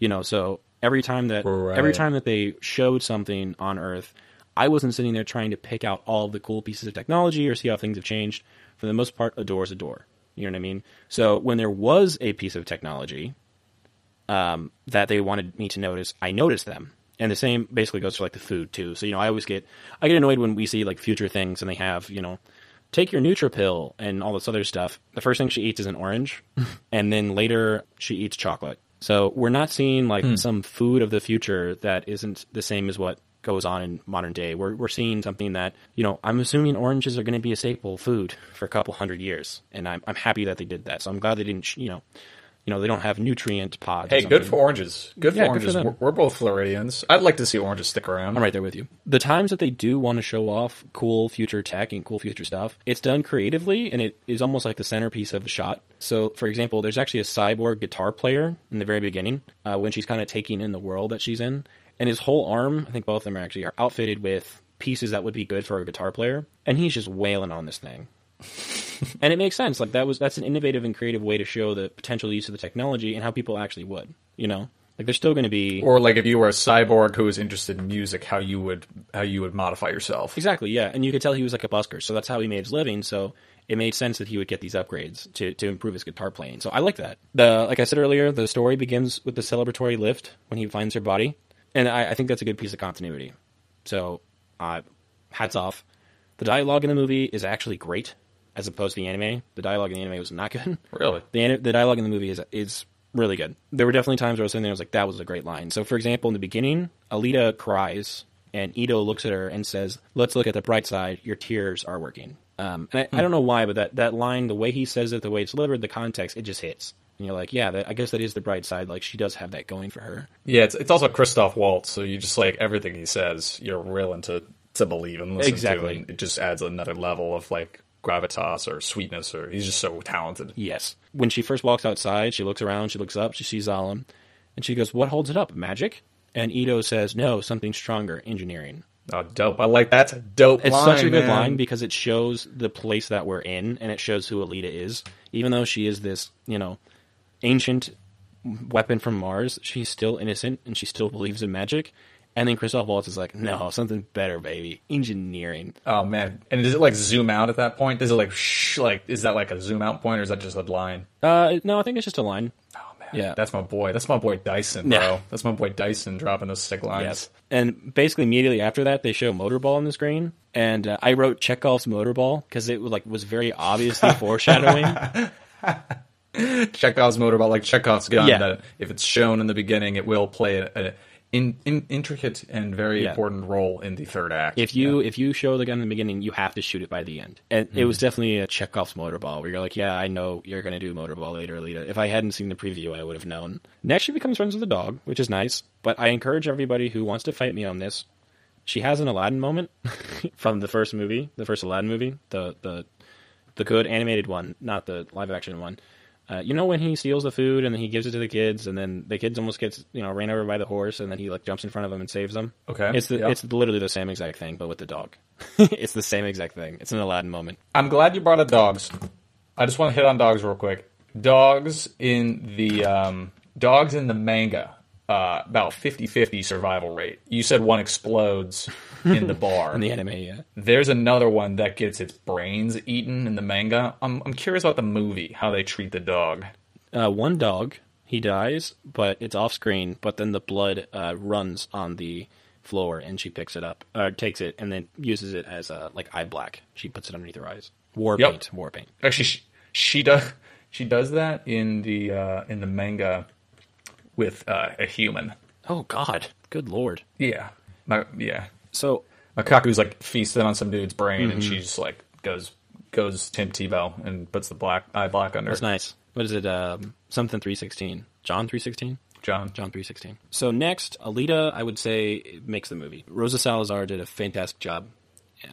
You know, so every time that every time that they showed something on Earth, I wasn't sitting there trying to pick out all the cool pieces of technology or see how things have changed. For the most part, a door is a door. You know what I mean? So when there was a piece of technology um, that they wanted me to notice, I noticed them. And the same basically goes for like the food too. So you know, I always get I get annoyed when we see like future things and they have you know, take your NutriPill and all this other stuff. The first thing she eats is an orange, and then later she eats chocolate. So we're not seeing like hmm. some food of the future that isn't the same as what goes on in modern day. We're we're seeing something that you know I'm assuming oranges are going to be a staple food for a couple hundred years, and I'm I'm happy that they did that. So I'm glad they didn't sh- you know, you know they don't have nutrient pods. hey, good for oranges. Good Yeah, for good for oranges. we're, we're both Floridians. I'd like to see oranges stick around. I'm right there with you. The times that they do want to show off cool future tech and cool future stuff, it's done creatively and it is almost like the centerpiece of the shot. So, for example, there's actually a cyborg guitar player in the very beginning uh, when she's kind of taking in the world that she's in. And his whole arm, I think both of them are actually are outfitted with pieces that would be good for a guitar player. And he's just wailing on this thing. and it makes sense. Like that was that's an innovative and creative way to show the potential use of the technology and how people actually would. You know, like there's still going to be Or like if you were a cyborg who was interested in music, how you would how you would modify yourself. Exactly, yeah. And you could tell he was like a busker, so that's how he made his living. So it made sense that he would get these upgrades to, to improve his guitar playing. So I like that. The like I said earlier, the story begins with the celebratory lift when he finds her body, and I, I think that's a good piece of continuity. So, uh, hats off. The dialogue in the movie is actually great, as opposed to the anime. The dialogue in the anime was not good. Really? The the dialogue in the movie is is really good. There were definitely times where I was sitting there, I was like, that was a great line. So, for example, in the beginning, Alita cries, and Ido looks at her and says, "Let's look at the bright side. Your tears are working." Um, and I, I don't know why, but that that line, the way he says it, the way it's delivered, the context, it just hits. And you're like, yeah, that, I guess that is the bright side. Like she does have that going for her. Yeah, it's, it's also Christoph Waltz, so you just like everything he says, you're willing to to believe and listen Exactly. to, and it just adds another level of like gravitas or sweetness, or he's just so talented. Yes. When she first walks outside, she looks around, she looks up, she sees Zalem, and she goes, "What holds it up? Magic?" And Ido says, "No, something stronger, engineering." Oh, dope! I like that. That's a dope. It's line, such a good man. line because it shows the place that we're in, and it shows who Alita is. Even though she is this, you know, ancient weapon from Mars, she's still innocent and she still believes in magic. And then Christoph Waltz is like, "No, something better, baby. Engineering." Oh man! And does it like zoom out at that point? Does it like shh? Like is that like a zoom out point, or is that just a line? Uh, no, I think it's just a line. Oh man! Yeah. that's my boy. That's my boy Dyson, bro. Yeah. That's my boy Dyson dropping those sick lines. Yes. And basically, immediately after that, they show Motorball on the screen, and uh, I wrote Chekhov's Motorball because it was like was very obviously foreshadowing. Chekhov's motorball, like Chekhov's gun. Yeah. That if it's shown in the beginning, it will play a, a, in, in intricate and very Yeah. important role in the third act. If you if you show the gun in the beginning, you have to shoot it by the end. And it was mm-hmm. definitely a Chekhov's motorball where you're like, yeah, I know you're going to do motorball later, Alita. If I hadn't seen the preview, I would have known. Next, she becomes friends with the dog, which is nice. But I encourage everybody who wants to fight me on this. She has an Aladdin moment from the first movie, the first Aladdin movie, the the the good animated one, not the live action one. Uh, you know when he steals the food and then he gives it to the kids, and then the kids almost gets you know ran over by the horse, and then he like jumps in front of them and saves them. Okay, it's the yeah. it's literally the same exact thing, but with the dog. it's the same exact thing. It's an Aladdin moment. I'm glad you brought up dogs. I just want to hit on dogs real quick. Dogs in the um, dogs in the manga uh, about 50-50 survival rate. You said one explodes in the bar. In the anime, yeah. There's another one that gets its brains eaten in the manga. I'm I'm curious about the movie, how they treat the dog. Uh, one dog, he dies, but it's off screen. But then the blood uh, runs on the floor, and she picks it up, uh, takes it, and then uses it as a, like eye black. She puts it underneath her eyes. War Yep. paint, war paint. Actually, she, she does she does that in the uh, in the manga with uh, a human. Oh God, good lord. Yeah, Ma- yeah. So Makaku's like feasting on some dude's brain, Mm-hmm. and she just like goes goes Tim Tebow and puts the black eye black under. Her. That's nice. What is it? Um, something three sixteen. John three sixteen. John. John three sixteen. So next, Alita, I would say makes the movie. Rosa Salazar did a fantastic job.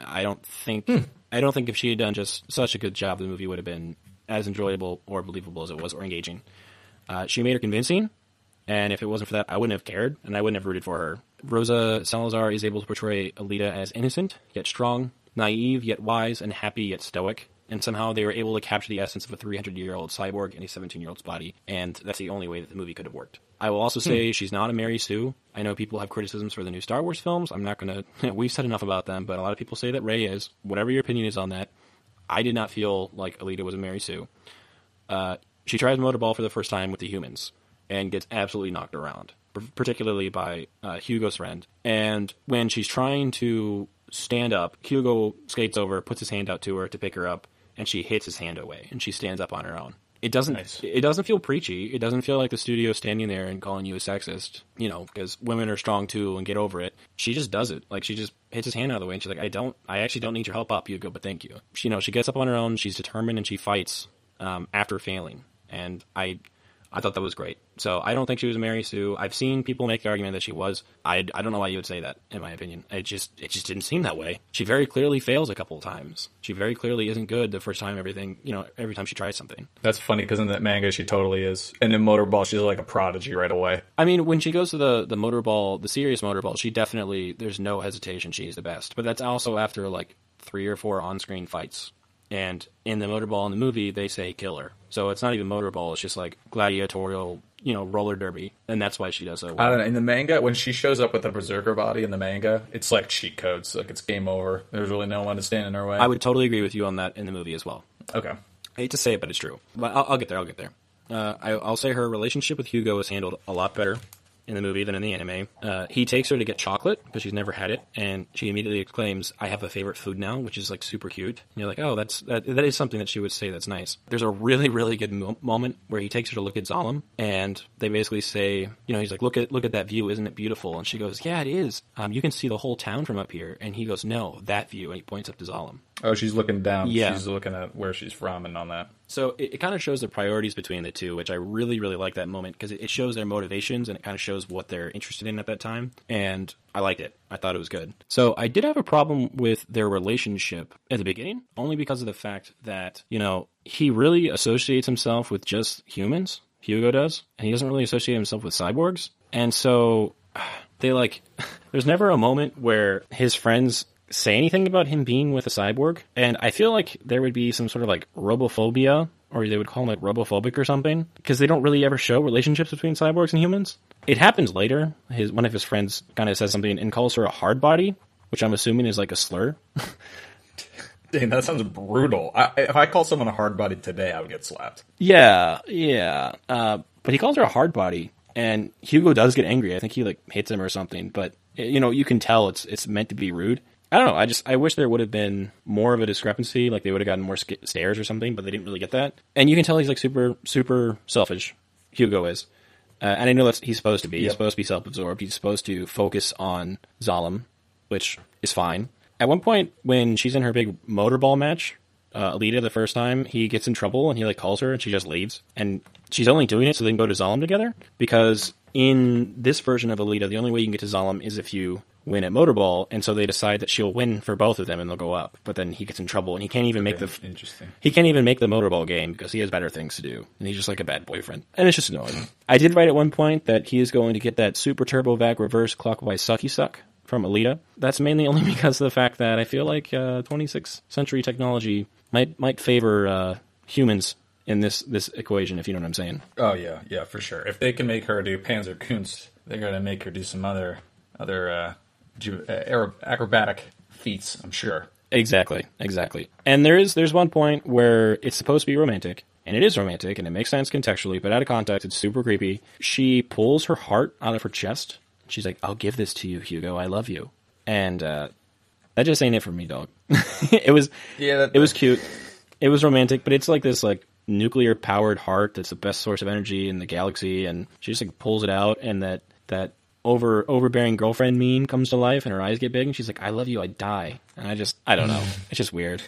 I don't think I don't think if she had done just such a good job, the movie would have been as enjoyable or believable as it was, or engaging. Uh, she made her convincing, and if it wasn't for that, I wouldn't have cared, and I wouldn't have rooted for her. Rosa Salazar is able to portray Alita as innocent yet strong, naive yet wise, and happy yet stoic. And somehow they were able to capture the essence of a 300 year old cyborg in a 17 year old's body, and that's the only way that the movie could have worked. I will also say she's not a Mary Sue. I know people have criticisms for the new Star Wars films. I'm not going to. We've said enough about them, but a lot of people say that Rey is. Whatever your opinion is on that, I did not feel like Alita was a Mary Sue. Uh, she tries motorball for the first time with the humans and gets absolutely knocked around, particularly by uh, Hugo's friend. And when she's trying to stand up, Hugo skates over, puts his hand out to her to pick her up, and she hits his hand away, and she stands up on her own. It doesn't. Nice. It doesn't feel preachy. It doesn't feel like the studio standing there and calling you a sexist. You know, because women are strong too, and get over it. She just does it. Like she just hits his hand out of the way, and she's like, "I don't. I actually don't need your help up, Hugo, but thank you." She, you know, she gets up on her own. She's determined, and she fights um, after failing. And I, I thought that was great. So I don't think she was a Mary Sue. I've seen people make the argument that she was. I, I don't know why you would say that. In my opinion, it just it just didn't seem that way. She very clearly fails a couple of times. She very clearly isn't good the first time. Everything you know, every time she tries something. That's funny because in that manga she totally is, and in Motorball she's like a prodigy right away. I mean, when she goes to the the motorball, the serious motorball, she definitely there's no hesitation. She's the best. But that's also after like three or four on screen fights. And in the motorball in the movie, they say killer. So it's not even motorball. It's just like gladiatorial, you know, roller derby, and that's why she does so I well. don't know. In the manga, when she shows up with the berserker body in the manga, it's like cheat codes. Like it's game over. There's really no one to stand in her way. I would totally agree with you on that in the movie as well. okay. I hate to say it, but it's true. But I'll, I'll get there. I'll get there. Uh, I, I'll say her relationship with Hugo is handled a lot better in the movie than in the anime. Uh, he takes her to get chocolate because she's never had it, and she immediately exclaims, "I have a favorite food now," which is like super cute. And you're like, "Oh, that's that. That is something that she would say. That's nice." There's a really, really good mo- moment where he takes her to look at Zalem, and they basically say, you know, he's like, "Look at look at that view, isn't it beautiful?" And she goes, "Yeah, it is. Um, you can see the whole town from up here." And he goes, "No, that view," and he points up to Zalem. Oh, she's looking down. Yeah. She's looking at where she's from and on that. So it, it kind of shows the priorities between the two, which I really, really like that moment because it, it shows their motivations and it kind of shows what they're interested in at that time. And I liked it. I thought it was good. So I did have a problem with their relationship at the beginning, only because of the fact that, you know, he really associates himself with just humans. Hugo does. And he doesn't really associate himself with cyborgs. And so they like, there's never a moment where his friends say anything about him being with a cyborg. And I feel like there would be some sort of like robophobia, or they would call him like robophobic or something, because they don't really ever show relationships between cyborgs and humans. It happens later. His one of his friends kind of says something and calls her a hard body, which I'm assuming is like a slur. Dang, that sounds brutal. I, if I call someone a hard body today, I would get slapped. Yeah, yeah. Uh, but he calls her a hard body, and Hugo does get angry. I think he like hits him or something. But you know, you can tell it's it's meant to be rude. I don't know. I just I wish there would have been more of a discrepancy. Like they would have gotten more sk- stares or something, but they didn't really get that. And you can tell he's like super super selfish. Hugo is. Uh, and I know that's he's supposed to be. He's supposed to be self-absorbed. He's supposed to focus on Zalem, which is fine. At one point, when she's in her big motorball match, uh, Alita the first time, he gets in trouble and he like calls her and she just leaves. And she's only doing it so they can go to Zalem together because in this version of Alita, the only way you can get to Zalem is if you win at motorball. And so they decide that she'll win for both of them and they'll go up. But then he gets in trouble and he can't even make the Interesting. he can't even make the motorball game because he has better things to do, and he's just like a bad boyfriend. And it's just annoying. I did write at one point that he is going to get that super turbo vac reverse clockwise sucky suck from Alita. That's mainly only because of the fact that I feel like uh, 26th century technology might might favor uh, humans in this this equation, if you know what I'm saying. Oh yeah, yeah, for sure. If they can make her do Panzerkunst, they're gonna make her do some other other uh, acrobatic feats. I'm sure. Exactly, exactly. And there is there's one point where it's supposed to be romantic, and it is romantic, and it makes sense contextually, but out of context, it's super creepy. She pulls her heart out of her chest. She's like, "I'll give this to you, Hugo. I love you." And uh, that just ain't it for me, dog. it was, Yeah, that- it was cute. It was romantic, but it's like this like nuclear powered heart that's the best source of energy in the galaxy, and she just like pulls it out, and that that over overbearing girlfriend meme comes to life, and her eyes get big, and she's like, "I love you, I die," and I just I don't know, it's just weird.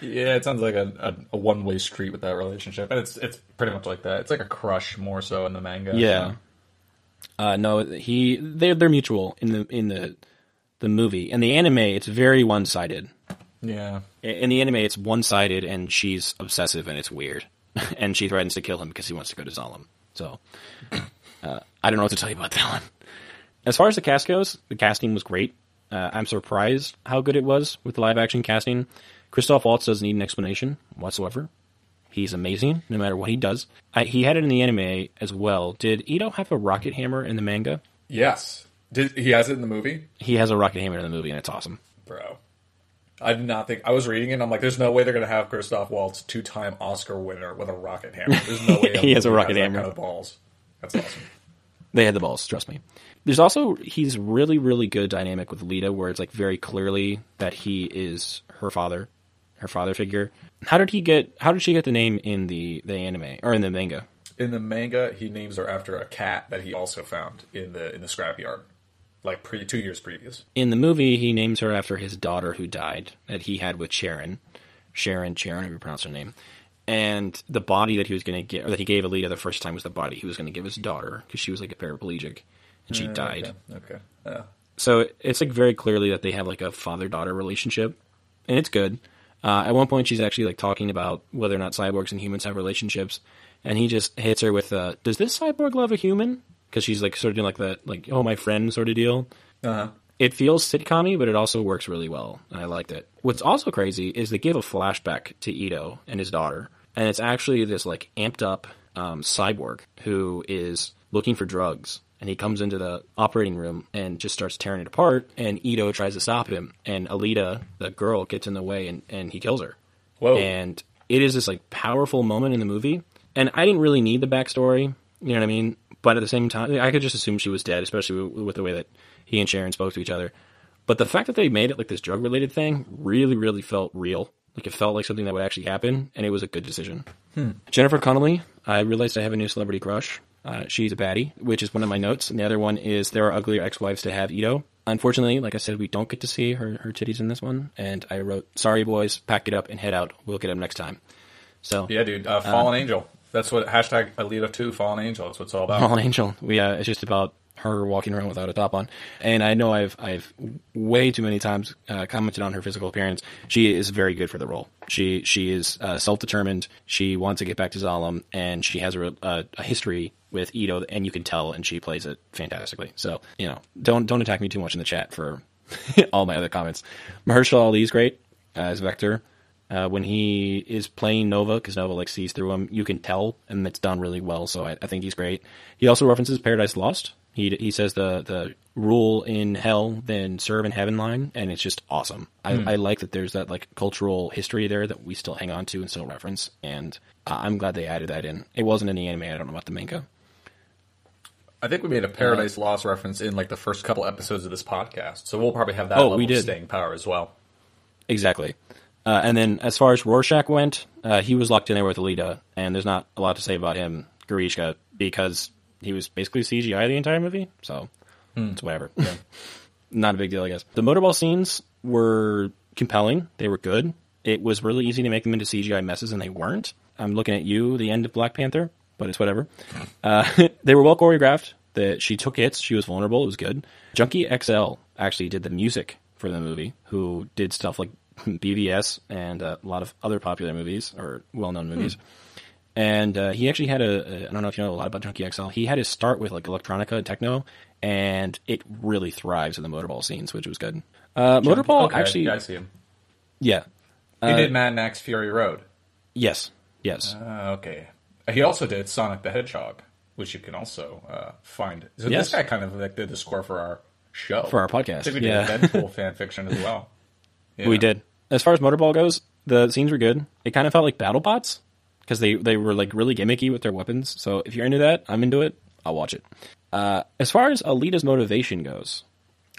Yeah, it sounds like a, a, a one way street with that relationship, and it's it's pretty much like that. It's like a crush more so in the manga. yeah. Uh, no, he they're they're mutual in the in the the movie. In the anime, it's very one sided. yeah. In the anime, it's one sided, and she's obsessive, and it's weird. and she threatens to kill him because he wants to go to Zalem. So, uh, I don't know what to tell you about that one. As far as the cast goes, the casting was great. Uh, I'm surprised how good it was with the live action casting. Christoph Waltz doesn't need an explanation whatsoever. He's amazing no matter what he does. I, he had it in the anime as well. Did Ido have a rocket hammer in the manga? Yes. Did he has it in the movie, He has a rocket hammer in the movie, and it's awesome. bro? I did not think I was reading it. and I'm like, there's no way they're gonna have Christoph Waltz, two time Oscar winner, with a rocket hammer. There's no way He has a rocket that hammer. Kind of balls. That's awesome. They had the balls, trust me. There's also he's really, really good dynamic with Lita, where it's like very clearly that he is her father, her father figure. How did he get? How did she get the name in the the anime or in the manga? In the manga, he names her after a cat that he also found in the in the scrapyard, like pre two years previous. In the movie, he names her after his daughter who died that he had with Sharon, Sharon, Sharon, however you pronounce her name. And the body that he was going to get, or that he gave Alita the first time, was the body he was going to give his daughter because she was like a paraplegic and she died. Okay. okay. So it's like very clearly that they have like a father daughter relationship, and it's good. Uh, at one point, she's actually like talking about whether or not cyborgs and humans have relationships, and he just hits her with, uh, "Does this cyborg love a human?" Because she's like sort of doing like that, like "Oh, my friend" sort of deal. Uh huh. It feels sitcom but it also works really well, and I liked it. What's also crazy is they give a flashback to Ido and his daughter, and it's actually this like amped up um, cyborg who is looking for drugs, and he comes into the operating room and just starts tearing it apart, and Ido tries to stop him, and Alita, the girl, gets in the way, and, and he kills her. Whoa. And it is this like powerful moment in the movie, and I didn't really need the backstory, you know what I mean? But at the same time, I could just assume she was dead, especially with, with the way that he and Sharon spoke to each other. But the fact that they made it like this drug related thing really, really felt real. Like it felt like something that would actually happen, and it was a good decision. Hmm. Jennifer Connelly, I realized I have a new celebrity crush. Uh, she's a baddie, which is one of my notes. And the other one is there are uglier ex-wives to have Ido. Unfortunately, like I said, we don't get to see her, her titties in this one. And I wrote, sorry boys, pack it up and head out. We'll get them next time. So, Yeah, dude. Uh, Fallen Angel. That's what hashtag Alita Two Fallen Angel. That's what it's all about. Fallen Angel. We, uh, it's just about her walking around without a top on. And I know I've, I've way too many times uh, commented on her physical appearance. She is very good for the role. She, she is uh, self-determined. She wants to get back to Zalem, and she has a, a, a history with Ido, and you can tell, and she plays it fantastically. So, you know, don't don't attack me too much in the chat for all my other comments. Mahershala Ali's great uh, as Vector. Uh, when he is playing Nova, because Nova like sees through him, you can tell, and it's done really well. So I, I think he's great. He also references Paradise Lost. He he says the the rule in hell then serve in heaven line, and it's just awesome. I, I like that there's that like cultural history there that we still hang on to and still reference, and uh, I'm glad they added that in. It wasn't in the anime. I don't know about the manga. I think we made a Paradise Lost reference in like the first couple episodes of this podcast, so we'll probably have that Oh, level we of did. staying power as well. Exactly. Uh, and then as far as Rorschach went, uh, he was locked in there with Alita, and there's not a lot to say about him, Grishka, because he was basically CGI the entire movie, so it's whatever. Yeah. Not a big deal, I guess. The motorball scenes were compelling. They were good. It was really easy to make them into CGI messes, and they weren't. I'm looking at you, the end of Black Panther, but it's whatever. Uh, they were well choreographed. That she took hits. She was vulnerable. It was good. Junkie XL actually did the music for the movie. Who did stuff like BVS and a lot of other popular movies or well-known movies. And uh, he actually had a, a I don't know if you know a lot about Junkie XL. He had his start with like electronica and techno, and it really thrives in the motorball scenes, which was good. Uh, motorball Okay, actually, I see him. yeah, He did Mad Max Fury Road. yes, yes. Uh, okay. He also did Sonic the Hedgehog, which you can also uh, find. So Yes. this guy kind of like did the score for our show For our podcast, I think we did yeah. a Deadpool fan fiction as well. Yeah. We did. As far as motorball goes, the scenes were good. It kind of felt like battle bots because they they were like really gimmicky with their weapons. So if you're into that, I'm into it. I'll watch it. Uh, as far as Alita's motivation goes,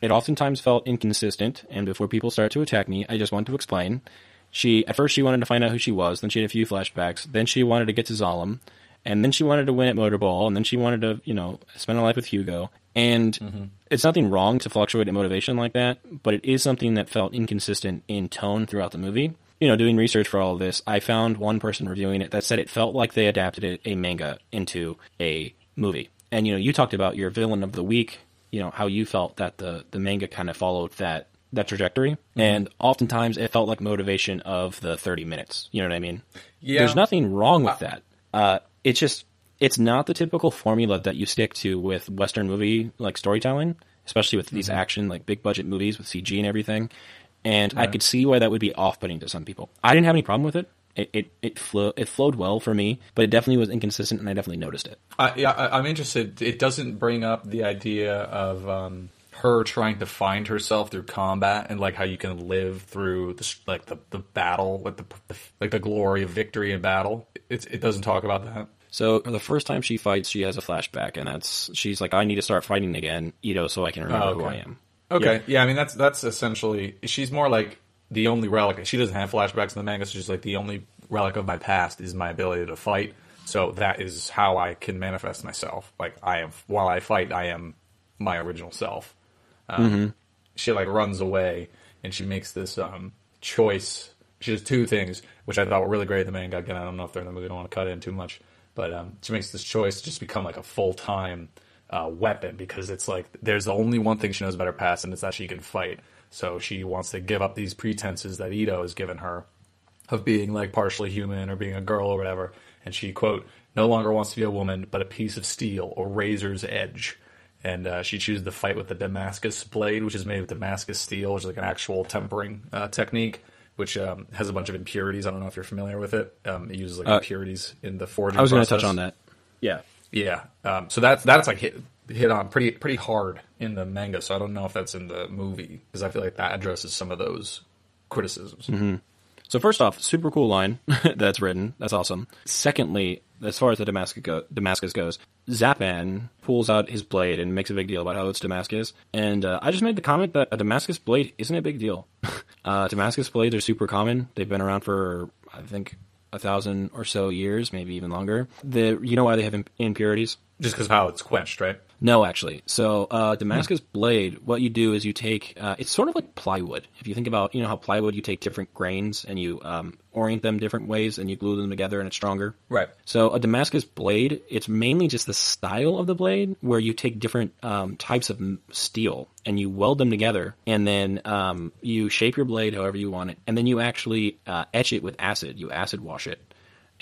it oftentimes felt inconsistent. And before people start to attack me, I just want to explain. She at first she wanted to find out who she was. Then she had a few flashbacks. Then she wanted to get to Zalem. And then she wanted to win at Motorball, and then she wanted to, you know, spend a life with Hugo. And it's nothing wrong to fluctuate in motivation like that, but it is something that felt inconsistent in tone throughout the movie. You know, doing research for all of this, I found one person reviewing it that said it felt like they adapted it, a manga into a movie. And you know, you talked about your villain of the week, you know, how you felt that the the manga kind of followed that that trajectory, and oftentimes it felt like motivation of the 30 minutes. You know what I mean? Yeah. There's nothing wrong with that. Uh, it's just it's not the typical formula that you stick to with Western movie like storytelling, especially with these action like big budget movies with CG and everything. And I could see why that would be off putting to some people. I didn't have any problem with it. It it it, flew, it flowed well for me, but it definitely was inconsistent, and I definitely noticed it. I, yeah, I, I'm interested. It doesn't bring up the idea of um, her trying to find herself through combat and like how you can live through the, like the, the battle, like the, the like the glory of victory in battle. It, it doesn't talk about that. So the first time she fights, she has a flashback, and that's she's like, "I need to start fighting again, Ido, so I can remember Oh, who I am." Okay, yeah. I mean that's that's essentially she's more like the only relic. She doesn't have flashbacks in the manga. So she's like the only relic of my past is my ability to fight. So that is how I can manifest myself. Like I am while I fight, I am my original self. Um, She like runs away and she makes this um, choice. She does two things, which I thought were really great in the manga. Again, I don't know if they're in the movie. I don't want to cut in too much, but um, she makes this choice to just become like a full time uh, weapon because it's like there's only one thing she knows about her past, and it's that she can fight. So she wants to give up these pretenses that Ido has given her of being like partially human or being a girl or whatever. And she quote no longer wants to be a woman, but a piece of steel or razor's edge. And uh, she chooses to fight with the Damascus blade, which is made with Damascus steel, which is like an actual tempering uh, technique, which um, has a bunch of impurities. I don't know if you're familiar with it. Um, it uses like impurities in the forging. I was going to touch on that. Yeah. Yeah. Um, so that's that's like hit hit on pretty pretty hard in the manga. So I don't know if that's in the movie because I feel like that addresses some of those criticisms. So first off, super cool line that's written. That's awesome. Secondly, as far as the Damascus, go- Damascus goes, Zapan pulls out his blade and makes a big deal about how it's Damascus. And uh, I just made the comment that a Damascus blade isn't a big deal. uh, Damascus blades are super common. They've been around for I think a thousand or so years, maybe even longer. The you know why they have imp- impurities? Just because how it's quenched, right? No, actually. So uh, Damascus blade, what you do is you take. Uh, it's sort of like plywood. If you think about, you know how plywood, you take different grains and you um, orient them different ways, and you glue them together, and it's stronger. Right. So a Damascus blade, it's mainly just the style of the blade, where you take different um, types of steel and you weld them together, and then um, you shape your blade however you want it, and then you actually uh, etch it with acid. You acid wash it,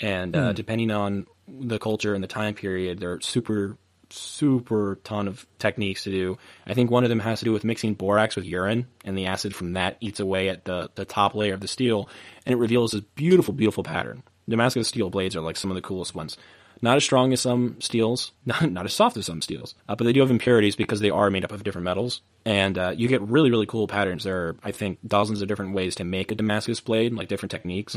and uh, depending on the culture and the time period, they're super super ton of techniques to do. I think one of them has to do with mixing borax with urine, and the acid from that eats away at the, the top layer of the steel, and it reveals this beautiful, beautiful pattern. Damascus steel blades are like some of the coolest ones. Not as strong as some steels, not, not as soft as some steels, uh, but they do have impurities because they are made up of different metals. And uh, you get really, really cool patterns. There are, I think, dozens of different ways to make a Damascus blade, like different techniques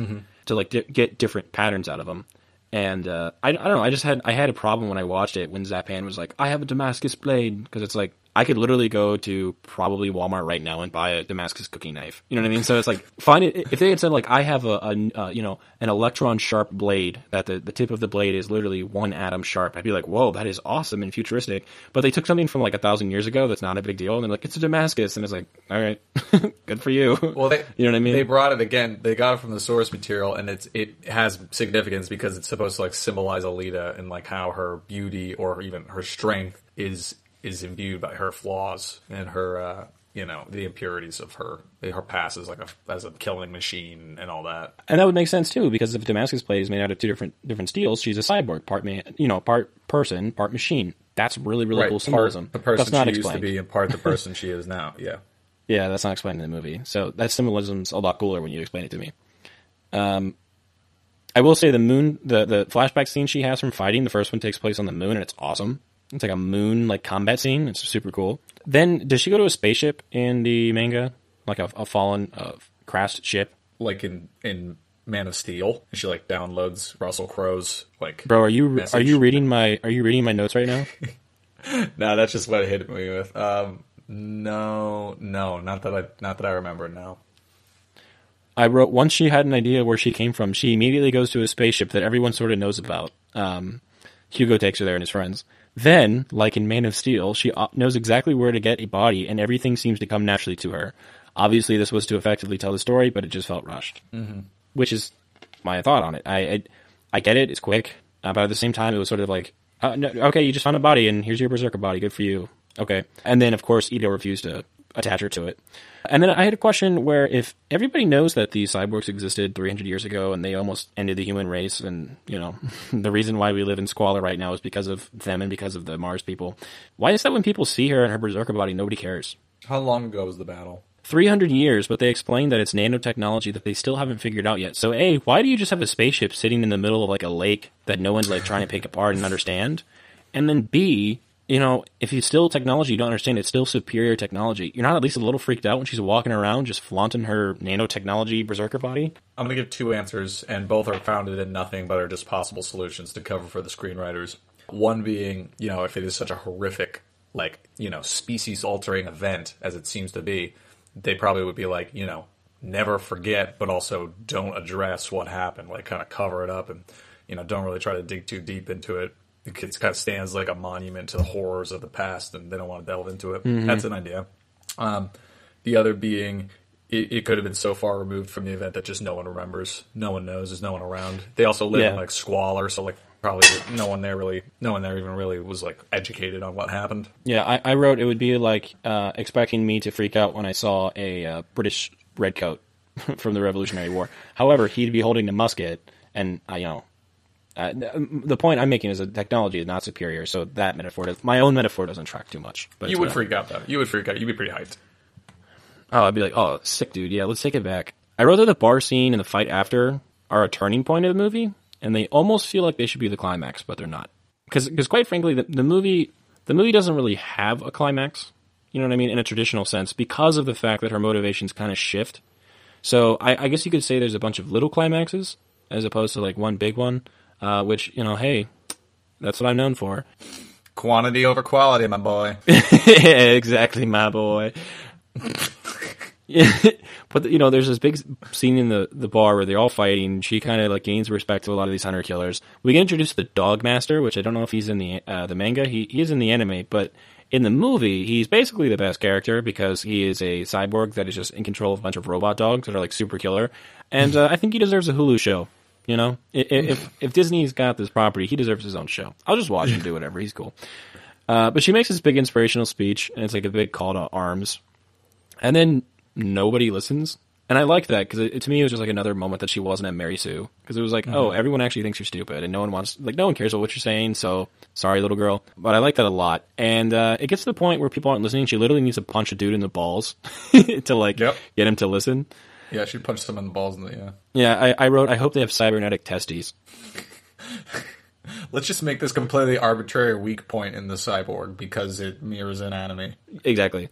to like di- get different patterns out of them. And uh, I, I don't know. I just had I had a problem when I watched it when Zapan was like, "I have a Damascus blade," because it's like I could literally go to probably Walmart right now and buy a Damascus cooking knife. You know what I mean? So it's like, find it. If they had said like, I have a, a uh, you know, an electron sharp blade that the, the tip of the blade is literally one atom sharp, I'd be like, whoa, that is awesome and futuristic. But they took something from like a thousand years ago that's not a big deal, and they're like, it's a Damascus, and it's like, all right, good for you. Well, they, you know what I mean? They brought it again. They got it from the source material, and it's it has significance because it's supposed to like symbolize Alita and like how her beauty or even her strength is is imbued by her flaws and her uh, you know the impurities of her her past as like a as a killing machine and all that. And that would make sense too, because if Damascus blade is made out of two different different steels, she's a cyborg, part man, you know, part person, part machine. That's really really Right, cool part symbolism. the person that's not she explained. used to be and part the person she is now. Yeah. Yeah, that's not explained in the movie. So that symbolism's a lot cooler when you explain it to me. Um, I will say the moon, the the flashback scene she has from fighting, the first one takes place on the moon, and it's awesome. It's like a moon like combat scene. It's super cool. Then does she go to a spaceship in the manga, like a, a fallen, uh, crashed ship? Like in in Man of Steel, and she like downloads Russell Crowe's like. Bro, are you Message. are you reading my are you reading my notes right now? No, that's just what it hit me with. Um, no, no, not that I not that I remember. No. I wrote once she had an idea where she came from, she immediately goes to a spaceship that everyone sort of knows about. Um, Hugo takes her there and his friends. Then, like in Man of Steel, she uh, knows exactly where to get a body, and everything seems to come naturally to her. Obviously, this was to effectively tell the story, but it just felt rushed, mm-hmm. which is my thought on it. I, I I get it; it's quick, uh, but at the same time, it was sort of like, uh, no, okay, you just found a body, and here's your berserker body. Good for you. Okay, and then of course, Ido refused to attach her to it. And then I had a question where if everybody knows that these cyborgs existed 300 years ago and they almost ended the human race, and you know the reason why we live in squalor right now is because of them and because of the Mars people. Why is that when people see her and her berserker body, nobody cares? How long ago was the battle? 300 years, but they explain that it's nanotechnology that they still haven't figured out yet. So, A, why do you just have a spaceship sitting in the middle of like a lake that no one's like trying to pick apart and understand? And then B, you know, if it's still technology you don't understand, it's still superior technology. You're not at least a little freaked out when she's walking around just flaunting her nanotechnology berserker body? I'm going to give two answers, and both are founded in nothing but are just possible solutions to cover for the screenwriters. One being, you know, if it is such a horrific, like, you know, species altering event as it seems to be, they probably would be like, you know, never forget, but also don't address what happened, like kind of cover it up and, you know, don't really try to dig too deep into it. It kind of stands like a monument to the horrors of the past, and they don't want to delve into it. That's an idea. Um, the other being, it, it could have been so far removed from the event that just no one remembers, no one knows, there's no one around. They also live in like squalor, so like probably no one there really, no one there even really was like educated on what happened. Yeah, I, I wrote it would be like uh, expecting me to freak out when I saw a uh, British redcoat from the Revolutionary War. However, he'd be holding a musket, and I, you know, uh, the point I'm making is that technology is not superior. So that metaphor, does, my own metaphor, doesn't track too much. But You would whatever. freak out though. You would freak out. You'd be pretty hyped. Oh, I'd be like, oh, sick, dude. Yeah, let's take it back. I wrote that the bar scene and the fight after are a turning point of the movie, and they almost feel like they should be the climax, but they're not. Because, quite frankly, the, the movie, the movie doesn't really have a climax. You know what I mean? In a traditional sense, because of the fact that her motivations kind of shift. So I, I guess you could say there's a bunch of little climaxes as opposed to like one big one, uh, which you know, hey, that's what I'm known for. Quantity over quality, my boy. exactly, my boy. but you know, there's this big scene in the the bar where they're all fighting. She kind of like gains respect to a lot of these hunter killers. We get introduced to the Dog Master, which I don't know if he's in the uh, the manga. He he is in the anime, but in the movie, he's basically the best character because he is a cyborg that is just in control of a bunch of robot dogs that are like super killer. And uh, I think he deserves a Hulu show. You know, if if Disney's got this property, he deserves his own show. I'll just watch him do whatever. He's cool. Uh, but she makes this big inspirational speech, and it's like a big call to arms. And then nobody listens. And I liked that because to me it was just like another moment that she wasn't at Mary Sue because it was like, oh, everyone actually thinks you're stupid, and no one wants like no one cares about what you're saying. So sorry, little girl. But I like that a lot. And uh, it gets to the point where people aren't listening. She literally needs to punch a dude in the balls to like Yep. get him to listen. Yeah, she punched him in the balls in the yeah. Yeah, I, I wrote. I hope they have cybernetic testes. Let's just make this completely arbitrary weak point in the cyborg because it mirrors an anime. Exactly.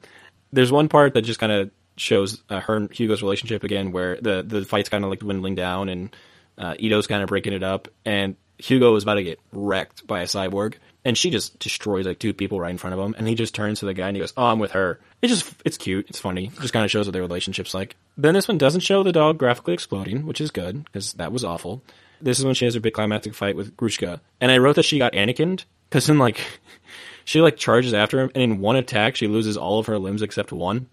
There's one part that just kind of shows uh, her and Hugo's relationship again, where the the fight's kind of like dwindling down, and uh, Ido's kind of breaking it up, and Hugo is about to get wrecked by a cyborg, and she just destroys like two people right in front of him, and he just turns to the guy and he goes, "Oh, I'm with her." It's just it's cute, it's funny, it just kind of shows what their relationship's like. Then this one doesn't show the dog graphically exploding, which is good because that was awful. This is when she has her big climactic fight with Grishka, and I wrote that she got Anakin because then like she like charges after him, and in one attack she loses all of her limbs except one,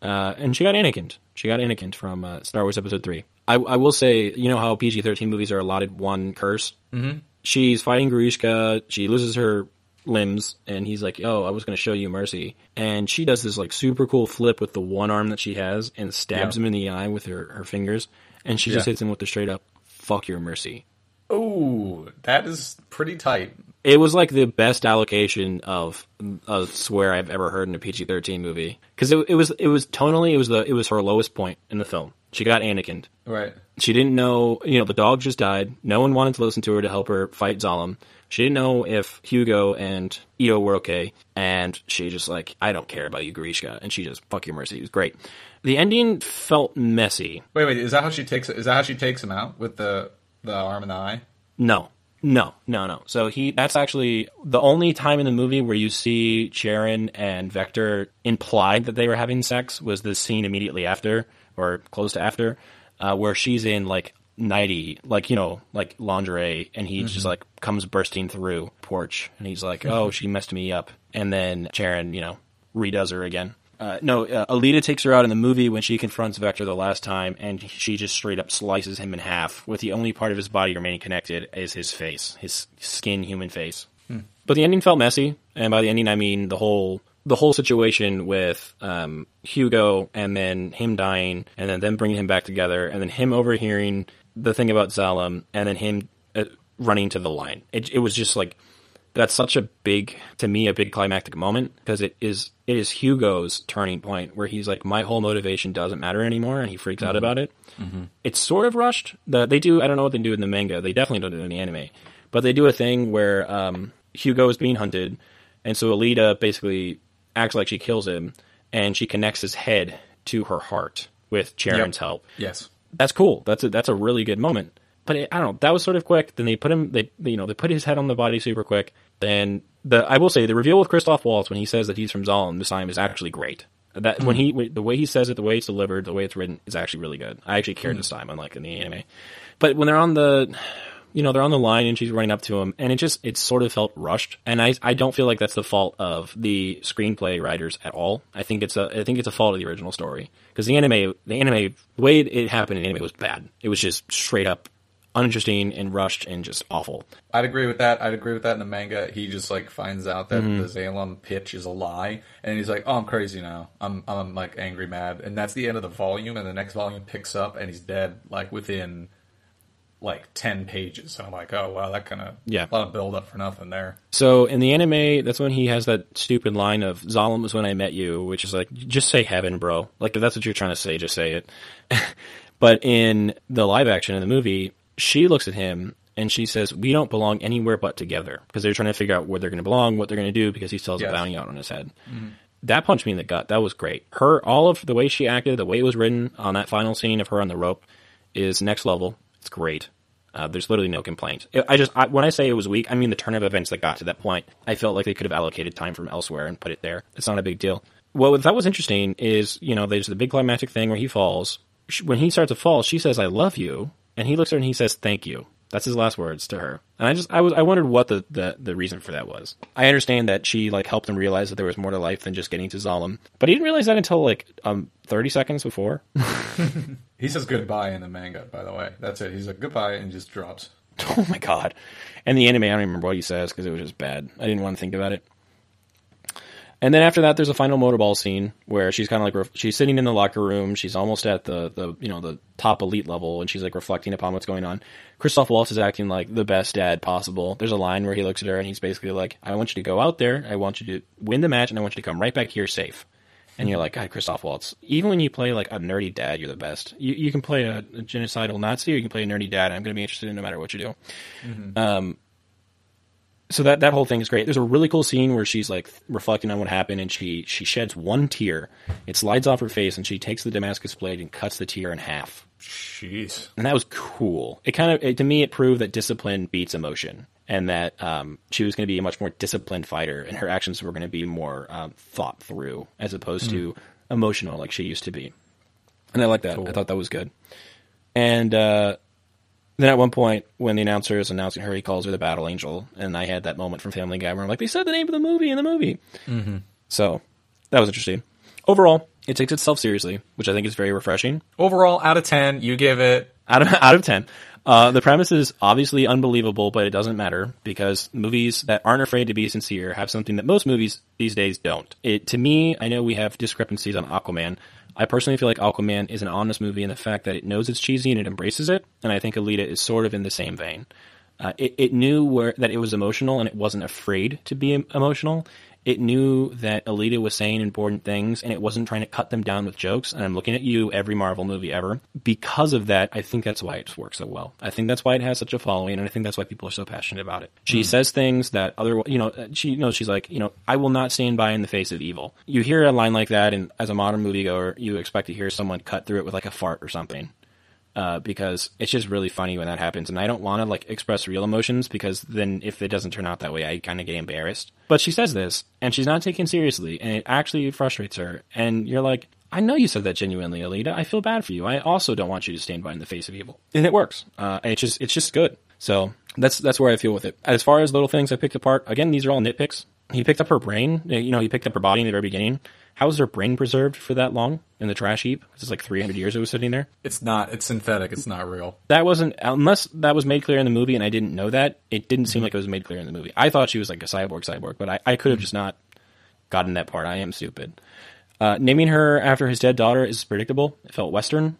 uh, and she got Anakin. She got Anakin from uh, Star Wars Episode Three. I, I will say, you know how PG thirteen movies are allotted one curse. Mm-hmm. She's fighting Grishka. She loses her limbs, and he's like, "Oh, I was going to show you mercy." And she does this like super cool flip with the one arm that she has, and stabs Yeah. him in the eye with her her fingers, and she just hits him with the straight up "fuck your mercy." Oh, that is pretty tight. It was like the best allocation of a swear I've ever heard in a PG thirteen movie because it, it was it was tonally it was the it was her lowest point in the film. She got Anakin. Right. She didn't know, you know, the dog just died. No one wanted to listen to her to help her fight Zalem. She didn't know if Hugo and Ido were okay, and she just like, I don't care about you, Grishka, and she just fuck your mercy. It was great. The ending felt messy. Wait, wait. Is that how she takes? Is that how she takes him out with the the arm and the eye? No, no, no, no. So he that's actually the only time in the movie where you see Sharon and Vector implied that they were having sex was the scene immediately after or close to after, uh, where she's in like nighty, like you know, like lingerie, and he just like comes bursting through porch, and he's like, "Oh, she messed me up," and then Sharon, you know, redoes her again. Uh, no, uh, Alita takes her out in the movie when she confronts Vector the last time, and she just straight up slices him in half, with the only part of his body remaining connected is his face, his skin, human face. But the ending felt messy, and by the ending I mean the whole the whole situation with um, Hugo, and then him dying, and then them bringing him back together, and then him overhearing the thing about Zalem, and then him uh, running to the line. It, it was just like that's such a big to me a big climactic moment because it is it is Hugo's turning point where he's like my whole motivation doesn't matter anymore and he freaks out about it. It's sort of rushed. The, they do I don't know what they do in the manga. They definitely don't do it in the anime, but they do a thing where um, Hugo is being hunted, and so Alita basically acts like she kills him, and she connects his head to her heart with Charon's help Yes. That's cool. That's a that's a really good moment. But it, I don't know. That was sort of quick. Then they put him. They you know they put his head on the body super quick. Then the I will say the reveal with Christoph Waltz when he says that he's from Zalem this time is actually great. That when he the way he says it, the way it's delivered, the way it's written is actually really good. I actually cared hmm. this time, unlike in the anime. But when they're on the you know they're on the line and she's running up to him and it just it sort of felt rushed and I I don't feel like that's the fault of the screenplay writers at all. I think it's a I think it's a fault of the original story because the anime the anime the way it happened in anime was bad. It was just straight up uninteresting and rushed and just awful. I'd agree with that. I'd agree with that in the manga. He just like finds out that mm-hmm. the Zalem pitch is a lie, and he's like, "Oh, I'm crazy now. I'm I'm like angry, mad." And that's the end of the volume. And the next volume picks up, and he's dead like within like ten pages. So I'm like, "Oh wow, that kind of Yeah. a lot of build up for nothing there." So in the anime, that's when he has that stupid line of "Zalem was when I met you," which is like, just say heaven, bro. Like if that's what you're trying to say, just say it. but in the live action in the movie, she looks at him and she says, "We don't belong anywhere but together," because they're trying to figure out where they're going to belong, what they're going to do, because he still has Yes. a bounty out on his head. Mm-hmm. That punched me in the gut. That was great. Her, all of the way she acted, the way it was written on that final scene of her on the rope, is next level. It's great. Uh, there's literally no complaint. I just I, when I say it was weak, I mean the turn of events that got to that point. I felt like they could have allocated time from elsewhere and put it there. It's not a big deal. What that was interesting is you know there's the big climactic thing where he falls. When he starts to fall, she says "I love you," and he looks at her and he says "Thank you." That's his last words to her. And I just I was I wondered what the, the the reason for that was. I understand that she like helped him realize that there was more to life than just getting to Zalem, but he didn't realize that until like um 30 seconds before. He says goodbye in the manga. By the way, that's it. He's like goodbye and just drops. Oh my god! And the anime, I don't remember what he says because it was just bad. I didn't want to think about it. And then after that, there's a final motorball scene where she's kind of like she's sitting in the locker room. She's almost at the the you know the top elite level, and she's like reflecting upon what's going on. Christoph Waltz is acting like the best dad possible. There's a line where he looks at her and he's basically like, "I want you to go out there. I want you to win the match, and I want you to come right back here safe." And you're like, God, Christoph Waltz. Even when you play like a nerdy dad, you're the best. You you can play a, a genocidal Nazi, or you can play a nerdy dad. I'm going to be interested in no matter what you do. Um, so that that whole thing is great. There's a really cool scene where she's like reflecting on what happened, and she she sheds one tear. It slides off her face, and she takes the Damascus blade and cuts the tear in half. Jeez. And that was cool. It kind of it, to me it proved that discipline beats emotion. And that um, she was going to be a much more disciplined fighter, and her actions were going to be more um, thought through as opposed to emotional like she used to be. And I like that. I thought that was good. And uh, then at one point, when the announcer is announcing her, he calls her the Battle Angel, and I had that moment from Family Guy where I'm like, they said the name of the movie in the movie. Mm-hmm. So that was interesting. Overall, it takes itself seriously, which I think is very refreshing. Overall, out of 10, you give it. Out of out of ten, uh, the premise is obviously unbelievable, but it doesn't matter because movies that aren't afraid to be sincere have something that most movies these days don't. It to me, I know we have discrepancies on Aquaman. I personally feel like Aquaman is an honest movie in the fact that it knows it's cheesy and it embraces it, and I think Alita is sort of in the same vein. Uh, it, it knew where that it was emotional and it wasn't afraid to be emotional. It knew that Alita was saying important things and it wasn't trying to cut them down with jokes. And I'm looking at you, every Marvel movie ever. Because of that, I think that's why it works so well. I think that's why it has such a following, and I think that's why people are so passionate about it. She hmm. says things that other, you know, she you know she's like, you know, I will not stand by in the face of evil. You hear a line like that, and as a modern moviegoer, you expect to hear someone cut through it with like a fart or something uh, because it's just really funny when that happens. And I don't want to like express real emotions because then if it doesn't turn out that way, I kind of get embarrassed. But she says this and she's not taken seriously and it actually frustrates her. And you're like, I know you said that genuinely, Alita. I feel bad for you. I also don't want you to stand by in the face of evil. And it works. Uh, it's just, it's just good. So that's, that's where I feel with it. As far as little things I picked apart, again, these are all nitpicks. He picked up her brain. You know, he picked up her body in the very beginning. How was her brain preserved for that long in the trash heap? It's like 300 years it was sitting there. It's not. It's synthetic. It's not real. That wasn't unless that was made clear in the movie, and I didn't know that. It didn't seem like it was made clear in the movie. I thought she was like a cyborg, cyborg, but I, I could have just not gotten that part. I am stupid. Uh, naming her after his dead daughter is predictable. It felt Western.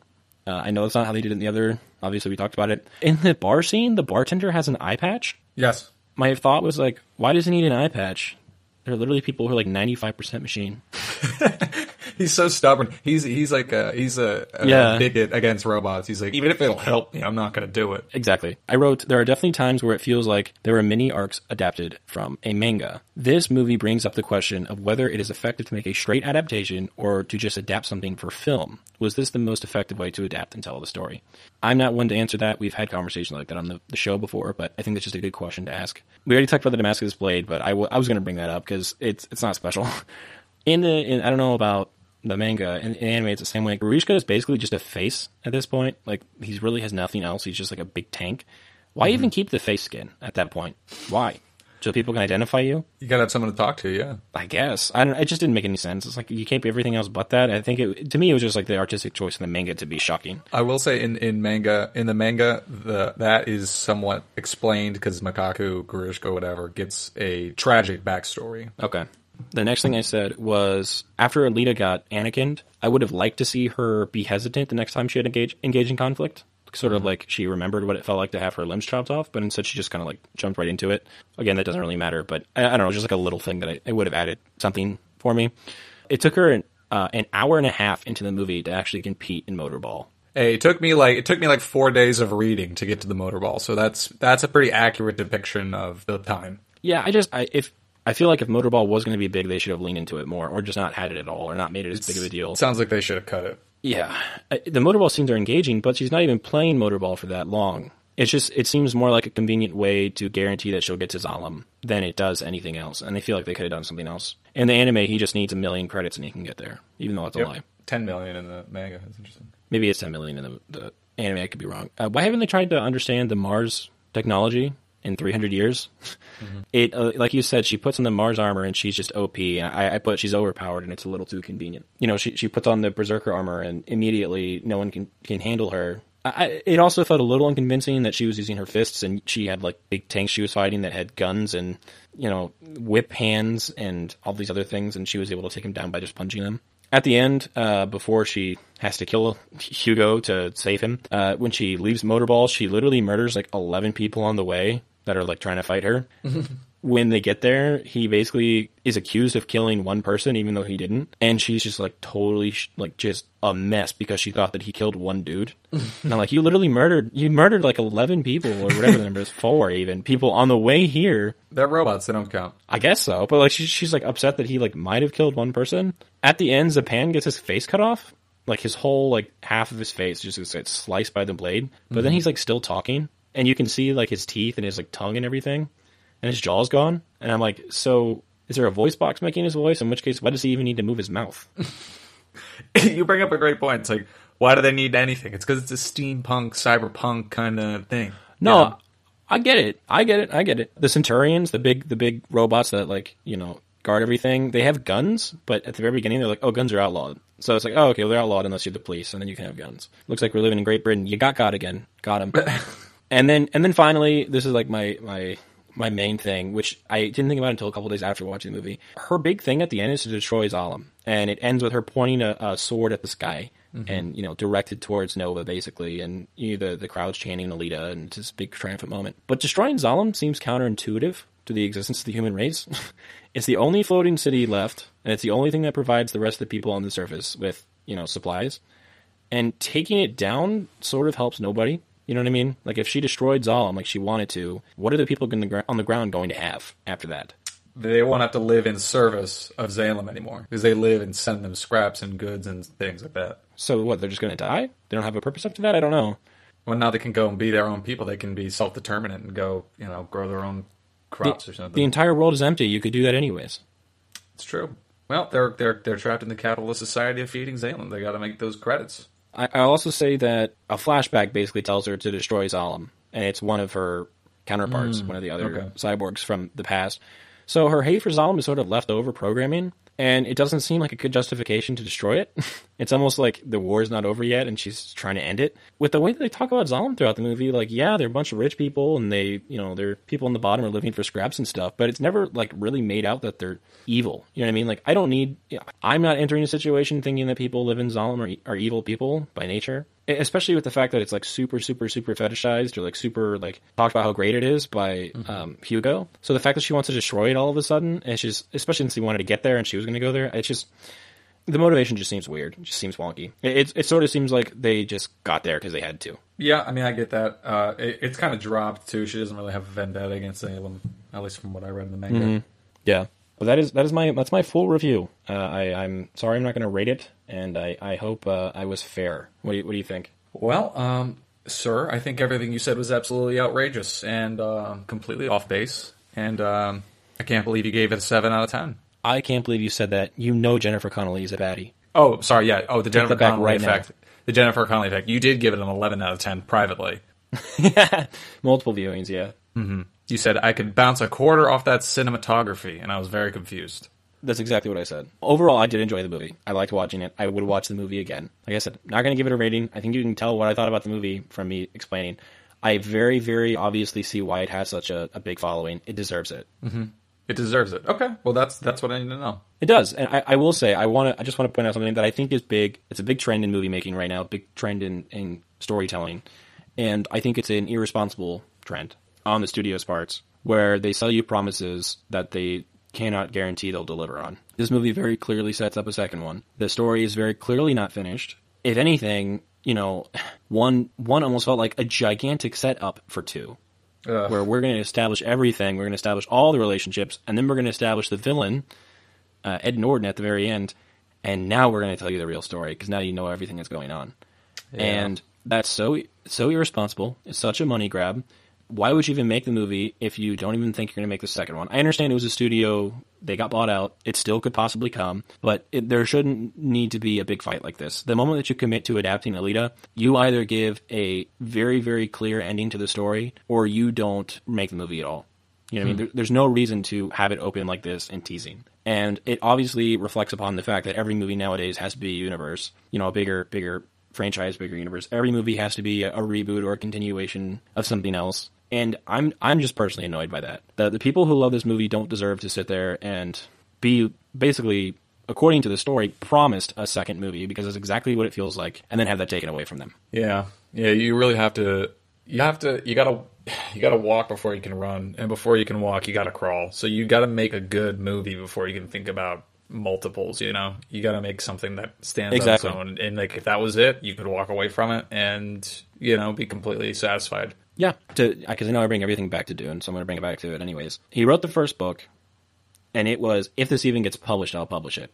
Uh, I know that's not how they did it in the other. Obviously, we talked about it in the bar scene. The bartender has an eye patch. Yes. My thought was like, why does he need an eye patch? There are literally people who are like 95% machine. He's so stubborn. He's he's like a he's a, a Yeah. bigot against robots. He's like even if it'll help me, I'm not going to do it. Exactly. I wrote, there are definitely times where it feels like there are mini arcs adapted from a manga. This movie brings up the question of whether it is effective to make a straight adaptation or to just adapt something for film. Was this the most effective way to adapt and tell the story? I'm not one to answer that. We've had conversations like that on the, the show before, but I think that's just a good question to ask. We already talked about the Damascus Blade, but I, w- I was going to bring that up because it's, it's not special. In the, in, I don't know about the manga and anime, it's the same way. Grishka is basically just a face at this point. Like he really has nothing else. He's just like a big tank. Why even keep the face skin at that point? Why? So people can identify you? You got to have someone to talk to. Yeah. I guess. I don't. It just didn't make any sense. It's like you can't be everything else but that. I think it to me it was just like the artistic choice in the manga to be shocking. I will say in, in manga in the manga the that is somewhat explained because Makaku Gurishko whatever gets a tragic backstory. Okay. The next thing I said was after Alita got Anakin, I would have liked to see her be hesitant the next time she had engage engage in conflict. Sort of like she remembered what it felt like to have her limbs chopped off, but instead she just kind of like jumped right into it. Again, that doesn't really matter, but I, I don't know, just like a little thing that I, it would have added something for me. It took her an, uh, an hour and a half into the movie to actually compete in Motorball. Hey, it took me like it took me like four days of reading to get to the motorball, so that's that's a pretty accurate depiction of the time. Yeah, I just I, if I feel like if Motorball was going to be big, they should have leaned into it more, or just not had it at all, or not made it as big of a deal. Sounds like they should have cut it. Yeah, Uh, the motorball scenes are engaging, but she's not even playing motorball for that long. It's just it seems more like a convenient way to guarantee that she'll get to Zalem than it does anything else. And they feel like they could have done something else. In the anime, he just needs a million credits and he can get there, even though it's a lie. Ten million in the manga. That's interesting. Maybe it's ten million in the, the anime. I could be wrong. Uh, why haven't they tried to understand the Mars technology in 300 years? It uh, like you said, she puts on the Mars armor and she's just OP. I, I put she's overpowered and it's a little too convenient. You know, she she puts on the Berserker armor and immediately no one can can handle her. I, I- it also felt a little unconvincing that she was using her fists and she had like big tanks she was fighting that had guns and you know whip hands and all these other things, and she was able to take him down by just punching them. At the end, uh, before she has to kill Hugo to save him, uh, when she leaves Motorball, she literally murders like 11 people on the way that are like trying to fight her. Mm-hmm. when they get there, he basically is accused of killing one person, even though he didn't. And she's just like totally, sh- like, just a mess because she thought that he killed one dude. and I'm like, you literally murdered, you murdered like 11 people or whatever the number is, four even, people on the way here. They're robots. They don't count. I guess so. But like, she's, she's like upset that he like might have killed one person. At the end, Zapan gets his face cut off. Like his whole like half of his face just gets sliced by the blade. But then mm-hmm. he's like still talking. And you can see like his teeth and his like tongue and everything, and his jaw's gone. And I'm like, so is there a voice box making his voice? In which case, why does he even need to move his mouth? you bring up a great point. It's like, why do they need anything? It's because it's a steampunk, cyberpunk kind of thing. No, You know? I get it. I get it. I get it. The Centurions, the big the big robots that like you know guard everything, they have guns, but at the very beginning they're like, oh, guns are outlawed. So it's like, oh, okay, well, they're outlawed unless you're the police, and then you can have guns. Looks like we're living in Great Britain. You got God again. Got him. and then and then finally, this is like my my my main thing, which I didn't think about until a couple days after watching the movie. Her big thing at the end is to destroy Zalem, and it ends with her pointing a, a sword at the sky. Mm-hmm. And you know, directed towards Nova, basically, and you know, the the crowd's chanting Alita, and it's this big triumphant moment. But destroying Zalem seems counterintuitive to the existence of the human race. it's the only floating city left, and it's the only thing that provides the rest of the people on the surface with you know supplies. And taking it down sort of helps nobody. You know what I mean? Like if she destroyed Zalem like she wanted to, what are the people on the, gr- on the ground going to have after that? they won't have to live in service of Zalem anymore because they live and send them scraps and goods and things like that. So what? They're just going to die? They don't have a purpose after that? I don't know. Well, now they can go and be their own people. They can be self-determinant and go, you know, grow their own crops or something. The entire world is empty. You could do that anyways. it's true. Well, they're they're they're trapped in the capitalist society of feeding Zalem. They got to make those credits. I, I'll also say that a flashback basically tells her to destroy Zalem, and it's one of her counterparts, hmm. one of the other okay. cyborgs from the past. So her hate for Zalem is sort of leftover programming, and it doesn't seem like a good justification to destroy it. it's almost like the war's not over yet, and she's trying to end it. With the way that they talk about Zalem throughout the movie, like yeah, they're a bunch of rich people, and they, you know, they're people in the bottom are living for scraps and stuff, but it's never like really made out that they're evil. You know what I mean? Like I don't need. I'm not entering a situation thinking that people live in Zalem are, are evil people by nature especially with the fact that it's like super super super fetishized or like super like talked about how great it is by um, Hugo. So the fact that she wants to destroy it all of a sudden, and she's especially since he wanted to get there and she was going to go there, it's just the motivation just seems weird. It just seems wonky. It it, it sort of seems like they just got there because they had to. Yeah, I mean, I get that. Uh, it, it's kind of dropped too. She doesn't really have a vendetta against Zalem, at least from what I read in the manga. Yeah. But that is that is my that's my full review. Uh, I, I'm sorry I'm not going to rate it, and I I hope uh, I was fair. What do you, what do you think? Well, um, sir, I think everything you said was absolutely outrageous and uh, completely off base. And um, I can't believe you gave it a seven out of ten. I can't believe you said that. You know Jennifer Connelly is a baddie. Oh, sorry. Yeah. Oh, the Jennifer that Connelly right now. effect. The Jennifer Connelly effect. You did give it an eleven out of ten privately. Multiple viewings, yeah. Mm-hmm. You said I could bounce a quarter off that cinematography, and I was very confused. That's exactly what I said. Overall, I did enjoy the movie. I liked watching it. I would watch the movie again. Like I said, not going to give it a rating. I think you can tell what I thought about the movie from me explaining. I very, very obviously see why it has such a, a big following. It deserves it. Mm-hmm. It deserves it. Okay. Well, that's that's what I need to know. It does, and I, I will say, I want to. I just want to point out something that I think is big. It's a big trend in movie making right now. Big trend in, in storytelling, and I think it's an irresponsible trend on the studio's parts, where they sell you promises that they cannot guarantee they'll deliver on. This movie very clearly sets up a second one. The story is very clearly not finished. If anything, you know, one one almost felt like a gigantic setup for two Ugh. where we're going to establish everything. We're going to establish all the relationships, and then we're going to establish the villain, uh, Ed Norton, at the very end. And now we're going to tell you the real story because now you know everything that's going on. And that's so so irresponsible. It's such a money grab. Why would you even make the movie if you don't even think you're going to make the second one? I understand it was a studio; they got bought out. It still could possibly come, but it, there shouldn't need to be a big fight like this. The moment that you commit to adapting Alita, you either give a very, very clear ending to the story, or you don't make the movie at all. You know what I mean? Hmm. There, there's no reason to have it open like this and teasing. And it obviously reflects upon the fact that every movie nowadays has to be a universe. You know, a bigger, bigger franchise, bigger universe. Every movie has to be a, a reboot or a continuation of something else. And I'm I'm just personally annoyed by that. The the people who love this movie don't deserve to sit there and be basically according to the story promised a second movie because it's exactly what it feels like and then have that taken away from them. Yeah, yeah. You really have to. You have to. You gotta. You gotta walk before you can run, and before you can walk, you gotta crawl. So you gotta make a good movie before you can think about multiples. You know, you gotta make something that stands Exactly. on its own. And like, if that was it, you could walk away from it and you know be completely satisfied. Yeah, because I know I bring everything back to Dune, so I'm going to bring it back to it anyways. He wrote the first book, and it was if this even gets published, I'll publish it.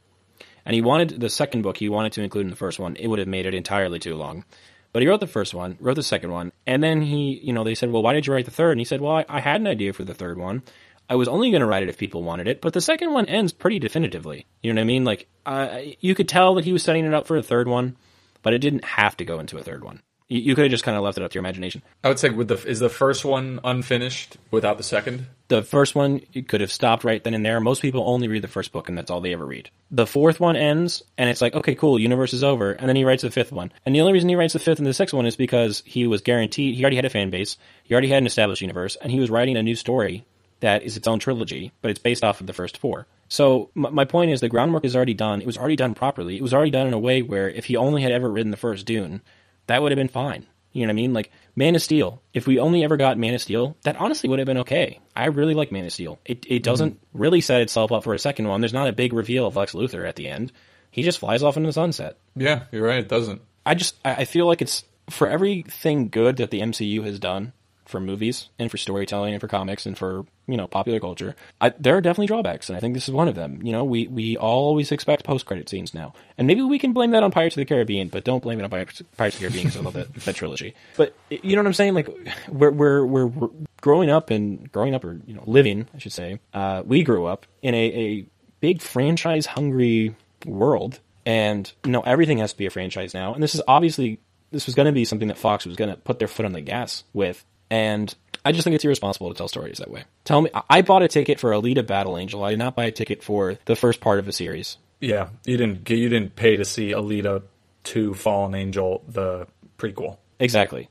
And he wanted the second book he wanted to include in the first one. It would have made it entirely too long, But he wrote the first one, wrote the second one, and then he, you know, they said, well, why did you write the third? And he said, well, I, I had an idea for the third one. I was only going to write it if people wanted it, but the second one ends pretty definitively. You know what I mean? Like, uh, you could tell that he was setting it up for a third one, but it didn't have to go into a third one. You, you could have just kind of left it up to your imagination. I would say with the is the first one unfinished without the second. The first one you could have stopped right then and there. Most people only read the first book, and that's all they ever read. The fourth one ends, and it's like, okay, cool, universe is over. And then he writes the fifth one. And the only reason he writes the fifth and the sixth one is because he was guaranteed, he already had a fan base, he already had an established universe, and he was writing a new story that is its own trilogy, but it's based off of the first four. So my point is the groundwork is already done. It was already done properly. It was already done in a way where if he only had ever written the first Dune, that would have been fine. You know what I mean? Like Man of Steel. If we only ever got Man of Steel, that honestly would have been okay. I really like Man of Steel. It it doesn't mm-hmm. really set itself up for a second one. There's not a big reveal of Lex Luthor at the end. He just flies off into the sunset. Yeah, you're right. It doesn't. I just I feel like it's for everything good that the MCU has done for movies and for storytelling and for comics and for you know popular culture. I, there are definitely drawbacks, and I think this is one of them. You know, we we always expect post credit scenes now, and maybe we can blame that on Pirates of the Caribbean, but don't blame it on Pirates, of the Caribbean because I love that, that trilogy. But you know what I'm saying? Like we're we're we're, we're growing up and growing up or you know living, I should say. Uh, we grew up in a, a big franchise hungry world, and you know everything has to be a franchise now, and this is obviously this was going to be something that Fox was going to put their foot on the gas with and I just think it's irresponsible to tell stories that way. Tell me, I bought a ticket for Alita Battle Angel. I did not buy a ticket for the first part of a series. Yeah, you didn't. You didn't pay to see Alita Two Fallen Angel, the prequel. Exactly.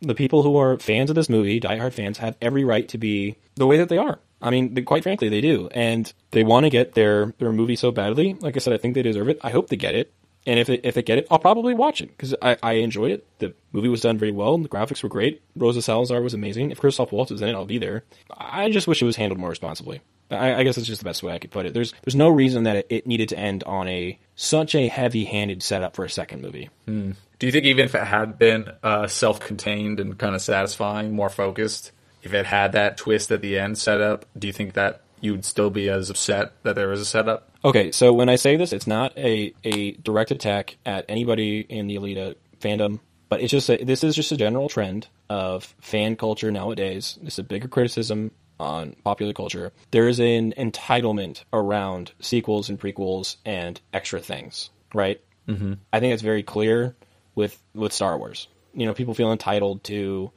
The people who are fans of this movie, diehard fans, have every right to be the way that they are. I mean, quite frankly, they do, and they want to get their their movie so badly. Like I said, I think they deserve it. I hope they get it. And if they, if they get it, I'll probably watch it because I, I enjoyed it. The movie was done very well. The graphics were great. Rosa Salazar was amazing. If Christoph Waltz is in it, I'll be there. I just wish it was handled more responsibly. I, I guess that's just the best way I could put it. There's there's no reason that it, it needed to end on a such a heavy-handed setup for a second movie. Hmm. Do you think even if it had been uh, self-contained and kind of satisfying, more focused, if it had that twist at the end set up, do you think that you'd still be as upset that there was a setup? Okay, so when I say this, it's not a, a direct attack at anybody in the Alita fandom, but it's just a, this is just a general trend of fan culture nowadays. It's a bigger criticism on popular culture. There is an entitlement around sequels and prequels and extra things, right? Mm-hmm. I think it's very clear with with Star Wars. You know, people feel entitled to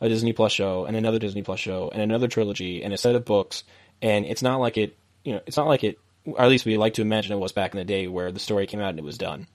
a Disney Plus show and another Disney Plus show and another trilogy and a set of books and it's not like it, you know, it's not like it, or at least we like to imagine it was back in the day where the story came out and it was done.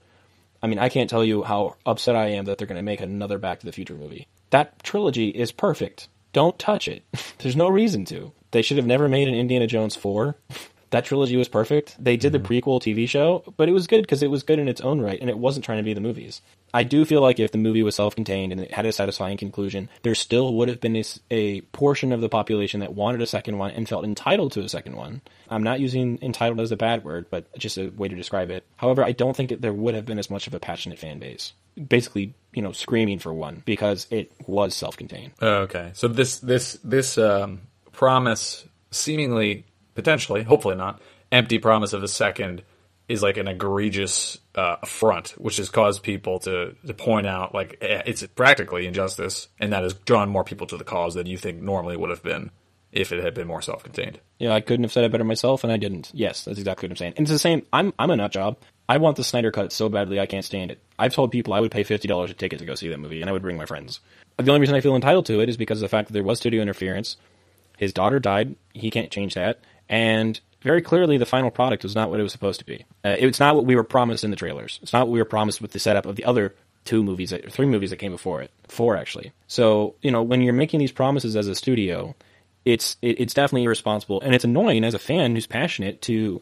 I mean, I can't tell you how upset I am that they're going to make another Back to the Future movie. That trilogy is perfect. Don't touch it. There's no reason to. They should have never made an Indiana Jones 4. that trilogy was perfect. They did the mm-hmm. prequel TV show, but it was good because it was good in its own right and it wasn't trying to be the movies. I do feel like if the movie was self-contained and it had a satisfying conclusion, there still would have been a, a, portion of the population that wanted a second one and felt entitled to a second one. I'm not using entitled as a bad word, but just a way to describe it. However, I don't think that there would have been as much of a passionate fan base. Basically, you know, screaming for one because it was self-contained. Okay, so this this this um, promise, seemingly, potentially, hopefully not, empty promise of a second is like an egregious uh, affront, which has caused people to, to point out like eh, it's practically injustice, and that has drawn more people to the cause than you think normally would have been if it had been more self-contained. Yeah, I couldn't have said it better myself, and I didn't. Yes, that's exactly what I'm saying. And it's the same. I'm I'm a nut job. I want the Snyder cut so badly I can't stand it. I've told people I would pay fifty dollars a ticket to go see that movie, and I would bring my friends. The only reason I feel entitled to it is because of the fact that there was studio interference. His daughter died. He can't change that, and very clearly the final product was not what it was supposed to be. Uh, it's not what we were promised in the trailers. It's not what we were promised with the setup of the other two movies, that, three movies that came before it, four actually. So you know when you're making these promises as a studio, it's it, it's definitely irresponsible, and it's annoying as a fan who's passionate to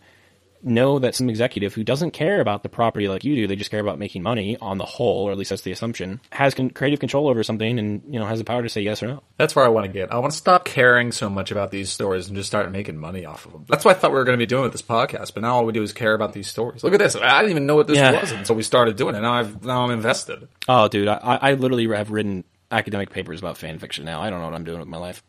know that some executive who doesn't care about the property like you do, they just care about making money on the whole, or at least that's the assumption, has con- creative control over something and, you know, has the power to say yes or no. That's where I want to get. I want to stop caring so much about these stories and just start making money off of them. That's what I thought we were going to be doing with this podcast, but now all we do is care about these stories. Look at this. I didn't even know what this yeah. was until we started doing it. Now I've, now I'm invested. Oh, dude, I, I literally have written academic papers about fan fiction now. I don't know what I'm doing with my life.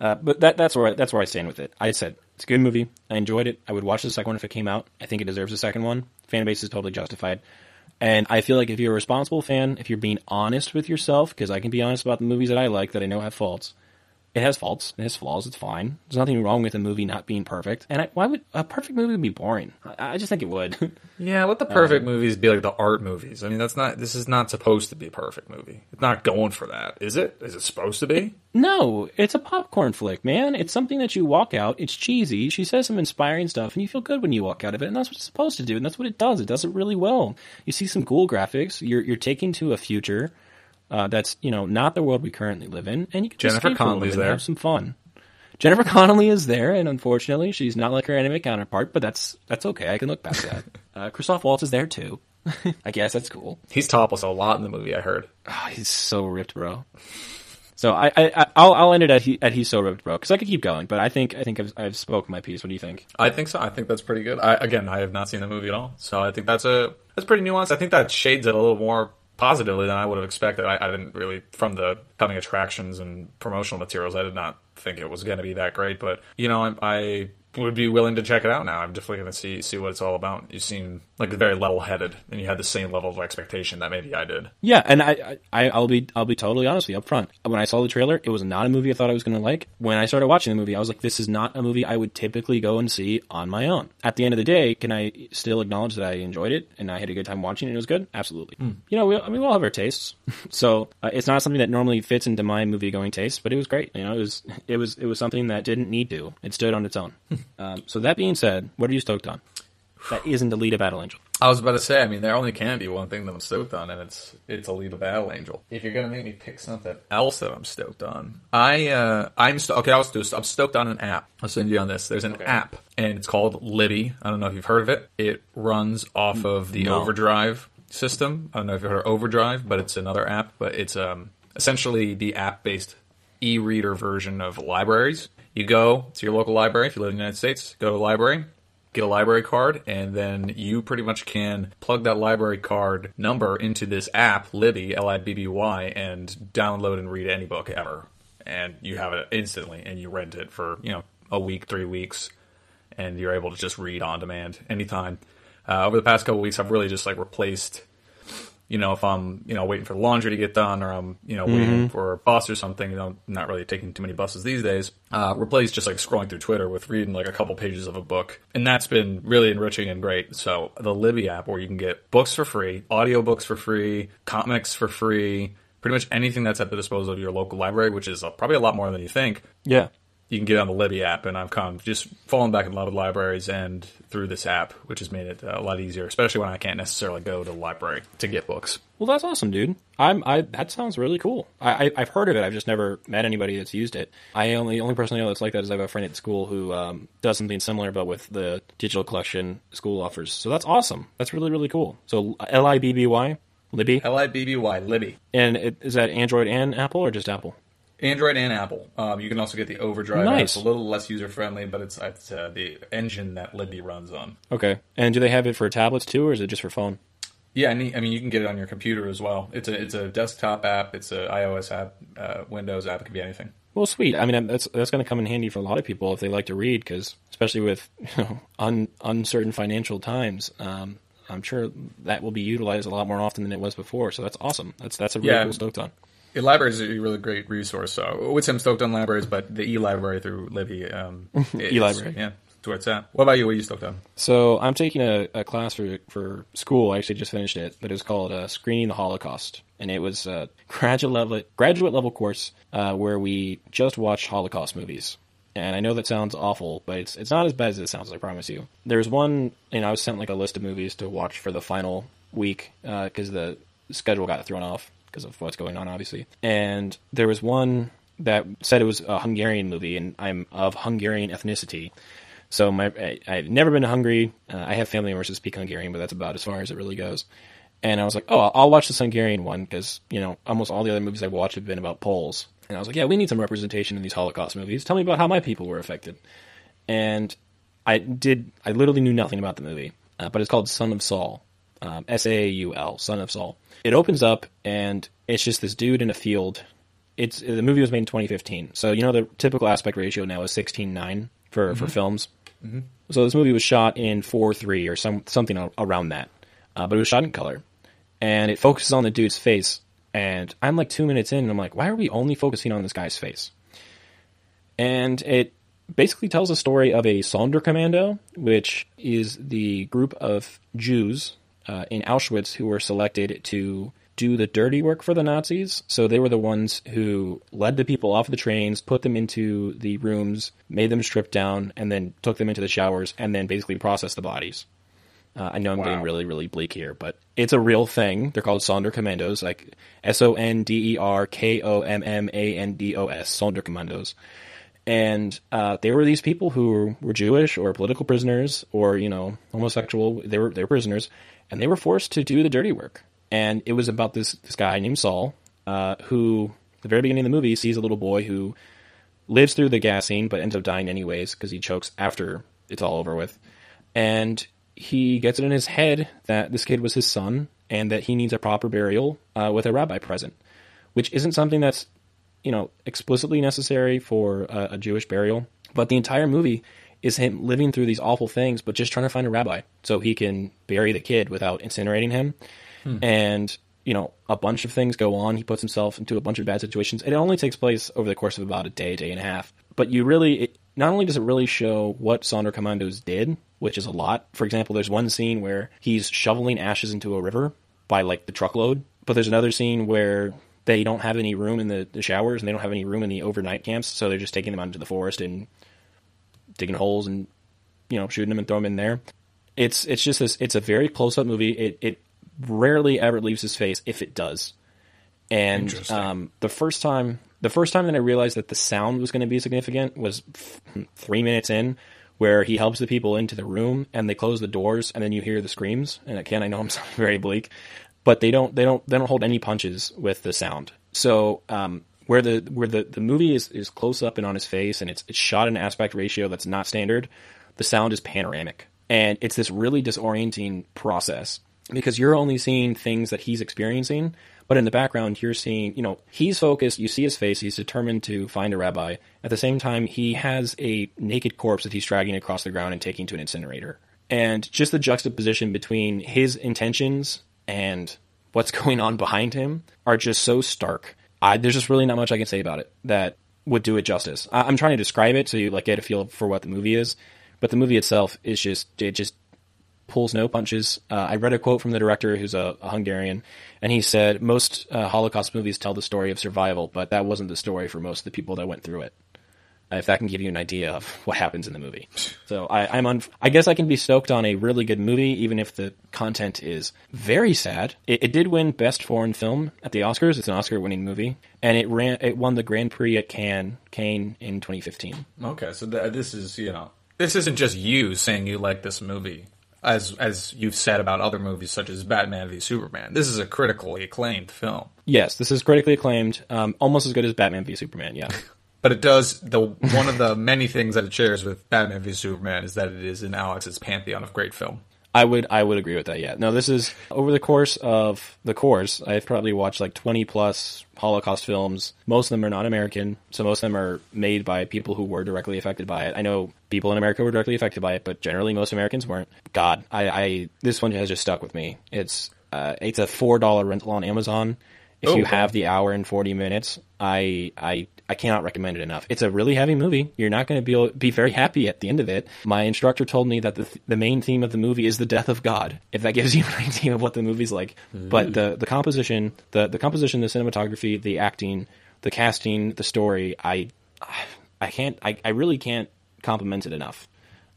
Uh, but that, that's where I, that's where I stand with it. I said it's a good movie. I enjoyed it. I would watch the second one if it came out. I think it deserves a second one. Fan base is totally justified. And I feel like if you're a responsible fan, if you're being honest with yourself, because I can be honest about the movies that I like that I know have faults, it has faults, it has flaws, it's fine. There's nothing wrong with a movie not being perfect. And I, why would a perfect movie be boring? I, I just think it would. Yeah, let the perfect um, movies be like the art movies. I mean, that's not. This is not supposed to be a perfect movie. It's not going for that, is it? Is it supposed to be? no, it's a popcorn flick, man. It's something that you walk out. It's cheesy. She says some inspiring stuff, and you feel good when you walk out of it. And that's what it's supposed to do. And that's what it does. It does it really well. You see some cool graphics. You're you're taking to a future uh, that's you know not the world we currently live in, and you can just Jennifer escape for a little Connelly's bit and there. have some fun. Jennifer Connelly is there, and unfortunately, she's not like her anime counterpart. But that's that's okay. I can look past that. Uh, Christoph Waltz is there too. I guess that's cool. He's topless a lot in the movie. I heard. Oh, he's so ripped, bro. So I, I I- I'll I'll end it at he at he's so ripped, bro, because I could keep going, but I think I think I've I've spoken my piece. What do you think? I think so. I think that's pretty good. I, again, I have not seen the movie at all, so I think that's a that's pretty nuanced. I think that shades it a little more positively than I would have expected. I, I didn't really from the coming attractions and promotional materials. I did not think it was going to be that great, but you know, I, I would be willing to check it out now. I'm definitely going to see see what it's all about. You seem like very level headed, and you had the same level of expectation that maybe I did. Yeah, and I, I I'll be I'll be totally honest with you up front. When I saw the trailer, it was not a movie I thought I was going to like. When I started watching the movie, I was like, this is not a movie I would typically go and see on my own. At the end of the day, can I still acknowledge that I enjoyed it and I had a good time watching it? and It was good, absolutely. You know, we I mean, we all have our tastes, so uh, it's not something that normally fits into my movie going taste, but it was great. You know, it was it was it was something that didn't need to. It stood on its own. um, so that being said, what are you stoked on? That isn't a lead Alita Battle Angel. I was about to say, I mean, there only can be one thing that I'm stoked on, and it's it's a lead Alita Battle Angel. If you're gonna make me pick something else that I'm stoked on, I uh, I'm sto- okay. I was stoked. I'm stoked on an app. I'll send you on this. There's an app, and it's called Libby. I don't know if you've heard of it. It runs off of the No. Overdrive system. I don't know if you've heard of Overdrive, but it's another app. But it's um essentially the app-based e-reader version of libraries. You go to your local library if you live in the United States. Go to the library, get a library card, and then you pretty much can plug that library card number into this app, Libby, L I B B Y, and download and read any book ever. And you have it instantly, and you rent it for you know a week, three weeks, and you're able to just read on demand anytime. Uh, over the past couple weeks, I've really just like replaced you know, if I'm, you know, waiting for the laundry to get done or I'm, you know, waiting for a bus or something, you know, not really taking too many buses these days, uh, replace just like scrolling through Twitter with reading like a couple pages of a book. And that's been really enriching and great. So the Libby app where you can get books for free, audiobooks for free, comics for free, pretty much anything that's at the disposal of your local library, which is uh, probably a lot more than you think Yeah. You can get on the Libby app, and I've come just fallen back in love with libraries and through this app, which has made it uh, a lot easier, especially when I can't necessarily go to the library to get books. Well, that's awesome, dude. I'm I that sounds really cool. I, I I've heard of it. I've just never met anybody that's used it. I only the only person I know that's like that is I have a friend at school who um, does something similar, but with the digital collection school offers. So that's awesome. That's really really cool. So L I B B Y Libby, L I B B Y Libby. and it, is that Android and Apple or just Apple? Android and Apple. Um, you can also get the Overdrive. Nice. It's a little less user friendly, but it's, it's uh, the engine that Libby runs on. Okay. And do they have it for tablets too, or is it just for phone? Yeah, I mean, you can get it on your computer as well. It's a it's a desktop app. It's a iOS app, uh, Windows app. It could be anything. Well, sweet. I mean, that's that's going to come in handy for a lot of people if they like to read, because especially with you know, un, uncertain financial times, um, I'm sure that will be utilized a lot more often than it was before. So that's awesome. That's that's a really Yeah. cool stoked on. Libraries are a really great resource. So, I would say I'm stoked on libraries, but the e-library through Libby, um, E-library. yeah, that's where it's at. What about you? What are you stoked on? So I'm taking a, a class for for school. I actually just finished it, but it was called uh, Screening the Holocaust, and it was a graduate level graduate level course uh, where we just watched Holocaust movies. And I know that sounds awful, but it's it's not as bad as it sounds. I promise you. There's one, and I was sent like a list of movies to watch for the final week because the schedule got thrown off because of what's going on, obviously. And there was one that said it was a Hungarian movie, and I'm of Hungarian ethnicity. So my I, I've never been to Hungary. Uh, I have family members who speak Hungarian, but that's about as far as it really goes. And I was like, oh, I'll- I'll watch this Hungarian one because you know almost all the other movies I've watched have been about Poles. And I was like, yeah, we need some representation in these Holocaust movies. Tell me about how my people were affected. And I did. I literally knew nothing about the movie, uh, but it's called Son of Saul, um, S A U L, Son of Saul. It opens up and it's just this dude in a field. It's the movie was made in 2015, so you know the typical aspect ratio now is 16:9 for for films. So this movie was shot in four three or some something around that, uh, but it was shot in color. and it focuses on the dude's face. And I'm like two minutes in, and I'm like, why are we only focusing on this guy's face? And it basically tells a story of a Sonderkommando, which is the group of Jews uh, in Auschwitz who were selected to do the dirty work for the Nazis. So they were the ones who led the people off the trains, put them into the rooms, made them strip down, and then took them into the showers, and then basically processed the bodies. Uh, I know I'm Wow. getting really, really bleak here, but it's a real thing. They're called Sonderkommandos, like S O N D E R K O M M A N D O S, Sonderkommandos. And uh, they were these people who were, were Jewish or political prisoners or you know homosexual. They were they were prisoners, and they were forced to do the dirty work. And it was about this this guy named Saul, uh, who at the very beginning of the movie sees a little boy who lives through the gas scene but ends up dying anyways because he chokes after it's all over with. And he gets it in his head that this kid was his son and that he needs a proper burial uh, with a rabbi present, which isn't something that's you know explicitly necessary for a, a Jewish burial. But the entire movie is him living through these awful things, but just trying to find a rabbi so he can bury the kid without incinerating him. Hmm. And you know, a bunch of things go on. He puts himself into a bunch of bad situations. It only takes place over the course of about a day, day and a half. But you really, it, not only does it really show what Sonderkommandos did, which is a lot. For example, there's one scene where he's shoveling ashes into a river by like the truckload. But there's another scene where they don't have any room in the, the showers and they don't have any room in the overnight camps, so they're just taking them out into the forest and digging holes and you know shooting them and throwing them in there. It's it's just this. It's a very close up movie. It it rarely ever leaves his face if it does. And um, the first time, the first time that I realized that the sound was going to be significant was f- three minutes in, where he helps the people into the room and they close the doors, and then you hear the screams. And again, I know I'm sounding very bleak, but they don't they don't they don't hold any punches with the sound. So um, where the where the, the movie is, is close up and on his face, and it's it's shot in an aspect ratio that's not standard, the sound is panoramic, and it's this really disorienting process because you're only seeing things that he's experiencing, but in the background you're seeing, you know, he's focused, you see his face, he's determined to find a rabbi. At the same time, he has a naked corpse that he's dragging across the ground and taking to an incinerator. And just the juxtaposition between his intentions and what's going on behind him are just so stark. I, there's just really not much I can say about it that would do it justice. I, I'm trying to describe it so you like get a feel for what the movie is, but the movie itself is just it just pulls no punches. Uh, I read a quote from the director, who's a, a Hungarian, and he said most uh, Holocaust movies tell the story of survival, but that wasn't the story for most of the people that went through it. If that can give you an idea of what happens in the movie, so I, I'm on. I guess I can be stoked on a really good movie, even if the content is very sad. It, it did win Best Foreign Film at the Oscars. It's an Oscar-winning movie, and it ran. It won the Grand Prix at Cannes, Cannes in 2015. Okay, so th- this is you know this isn't just you saying you like this movie, as as you've said about other movies such as Batman v Superman. This is a critically acclaimed film, Yes, this is critically acclaimed, um, almost as good as Batman v Superman. Yeah. but it does the one of the many things that it shares with Batman v Superman is that it is in Alex's pantheon of great film. I would I would agree with that. Yeah. No, this is over the course of the course. I've probably watched like twenty plus Holocaust films. Most of them are not American, so most of them are made by people who were directly affected by it. I know people in America were directly affected by it, but generally most Americans weren't. God, I, I this one has just stuck with me. It's uh, it's a four dollar rental on Amazon. If Oh, you okay. have the hour and forty minutes, I I I cannot recommend it enough. It's a really heavy movie. You're not going to be able, be very happy at the end of it. My instructor told me that the the main theme of the movie is the death of God. If that gives you an idea of what the movie's like, but the the composition, the the composition, the cinematography, the acting, the casting, the story, I I can't I, I really can't compliment it enough.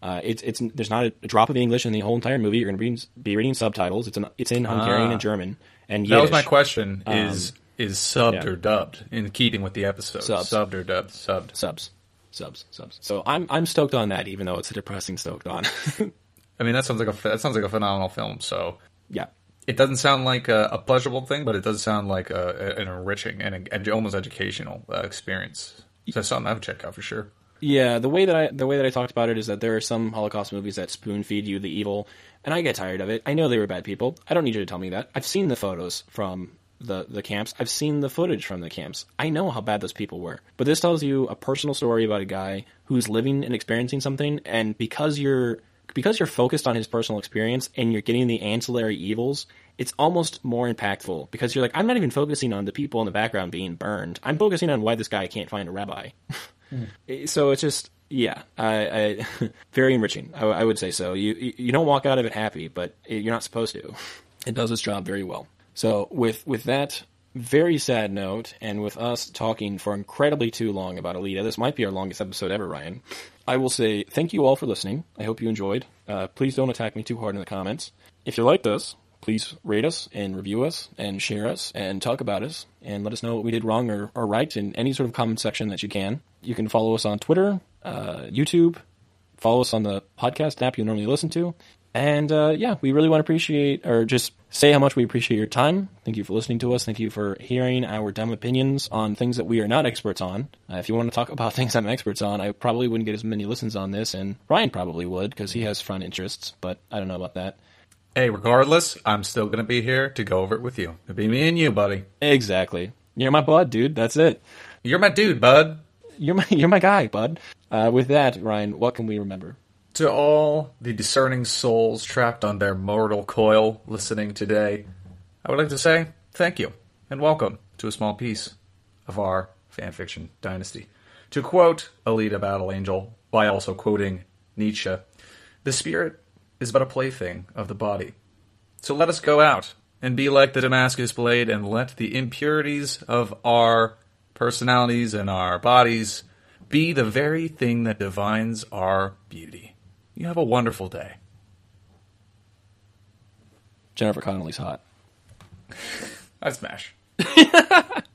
Uh, it's it's there's not a drop of English in the whole entire movie. You're going to be, be reading subtitles. It's in it's in Hungarian Ah. and German and That was my question: is is subbed yeah. or dubbed in keeping with the episode? Subs. Subbed or dubbed? Subbed. subs, subs, subs. So I'm I'm stoked on that, even though it's a depressing stoked on. I mean, that sounds like a that sounds like a phenomenal film. So yeah, it doesn't sound like a, a pleasurable thing, but it does sound like a, an enriching and a, almost educational uh, experience. So something I would check out for sure. yeah. The way that I the way that I talked about it is that there are some Holocaust movies that spoon feed you the evil, and I get tired of it. I know they were bad people. I don't need you to tell me that. I've seen the photos from the the camps. I've seen the footage from the camps. I know how bad those people were. But this tells you a personal story about a guy who's living and experiencing something, and because you're because you're focused on his personal experience and you're getting the ancillary evils it's almost more impactful because you're like, I'm not even focusing on the people in the background being burned. I'm focusing on why this guy can't find a rabbi. Hmm. So it's just, yeah, I, I very enriching. I, I would say so. You you don't walk out of it happy, but you're not supposed to. It does its job very well. So with with that very sad note, and with us talking for incredibly too long about Alita, this might be our longest episode ever, Ryan. I will say thank you all for listening. I hope you enjoyed. Uh, please don't attack me too hard in the comments. If you liked us, please rate us and review us and share us and talk about us and let us know what we did wrong or, or right in any sort of comment section that you can. You can follow us on Twitter, uh, YouTube, follow us on the podcast app you normally listen to. And uh, yeah, we really want to appreciate or just say how much we appreciate your time. Thank you for listening to us. Thank you for hearing our dumb opinions on things that we are not experts on. Uh, if you want to talk about things I'm experts on, I probably wouldn't get as many listens on this, and Ryan probably would because he has fun interests, but I don't know about that. Hey, regardless, I'm still going to be here to go over it with you. It'll be me and you, buddy. Exactly. You're my bud, dude. That's it. You're my dude, bud. You're my you're my guy, bud. Uh, with that, Ryan, what can we remember? To all the discerning souls trapped on their mortal coil listening today, I would like to say thank you and welcome to a small piece of our fanfiction dynasty. To quote Alita Battle Angel, by also quoting Nietzsche, the spirit is but a plaything of the body. So let us go out and be like the Damascus blade and let the impurities of our personalities and our bodies be the very thing that divines our beauty. You have a wonderful day. Jennifer Connelly's hot. I smash.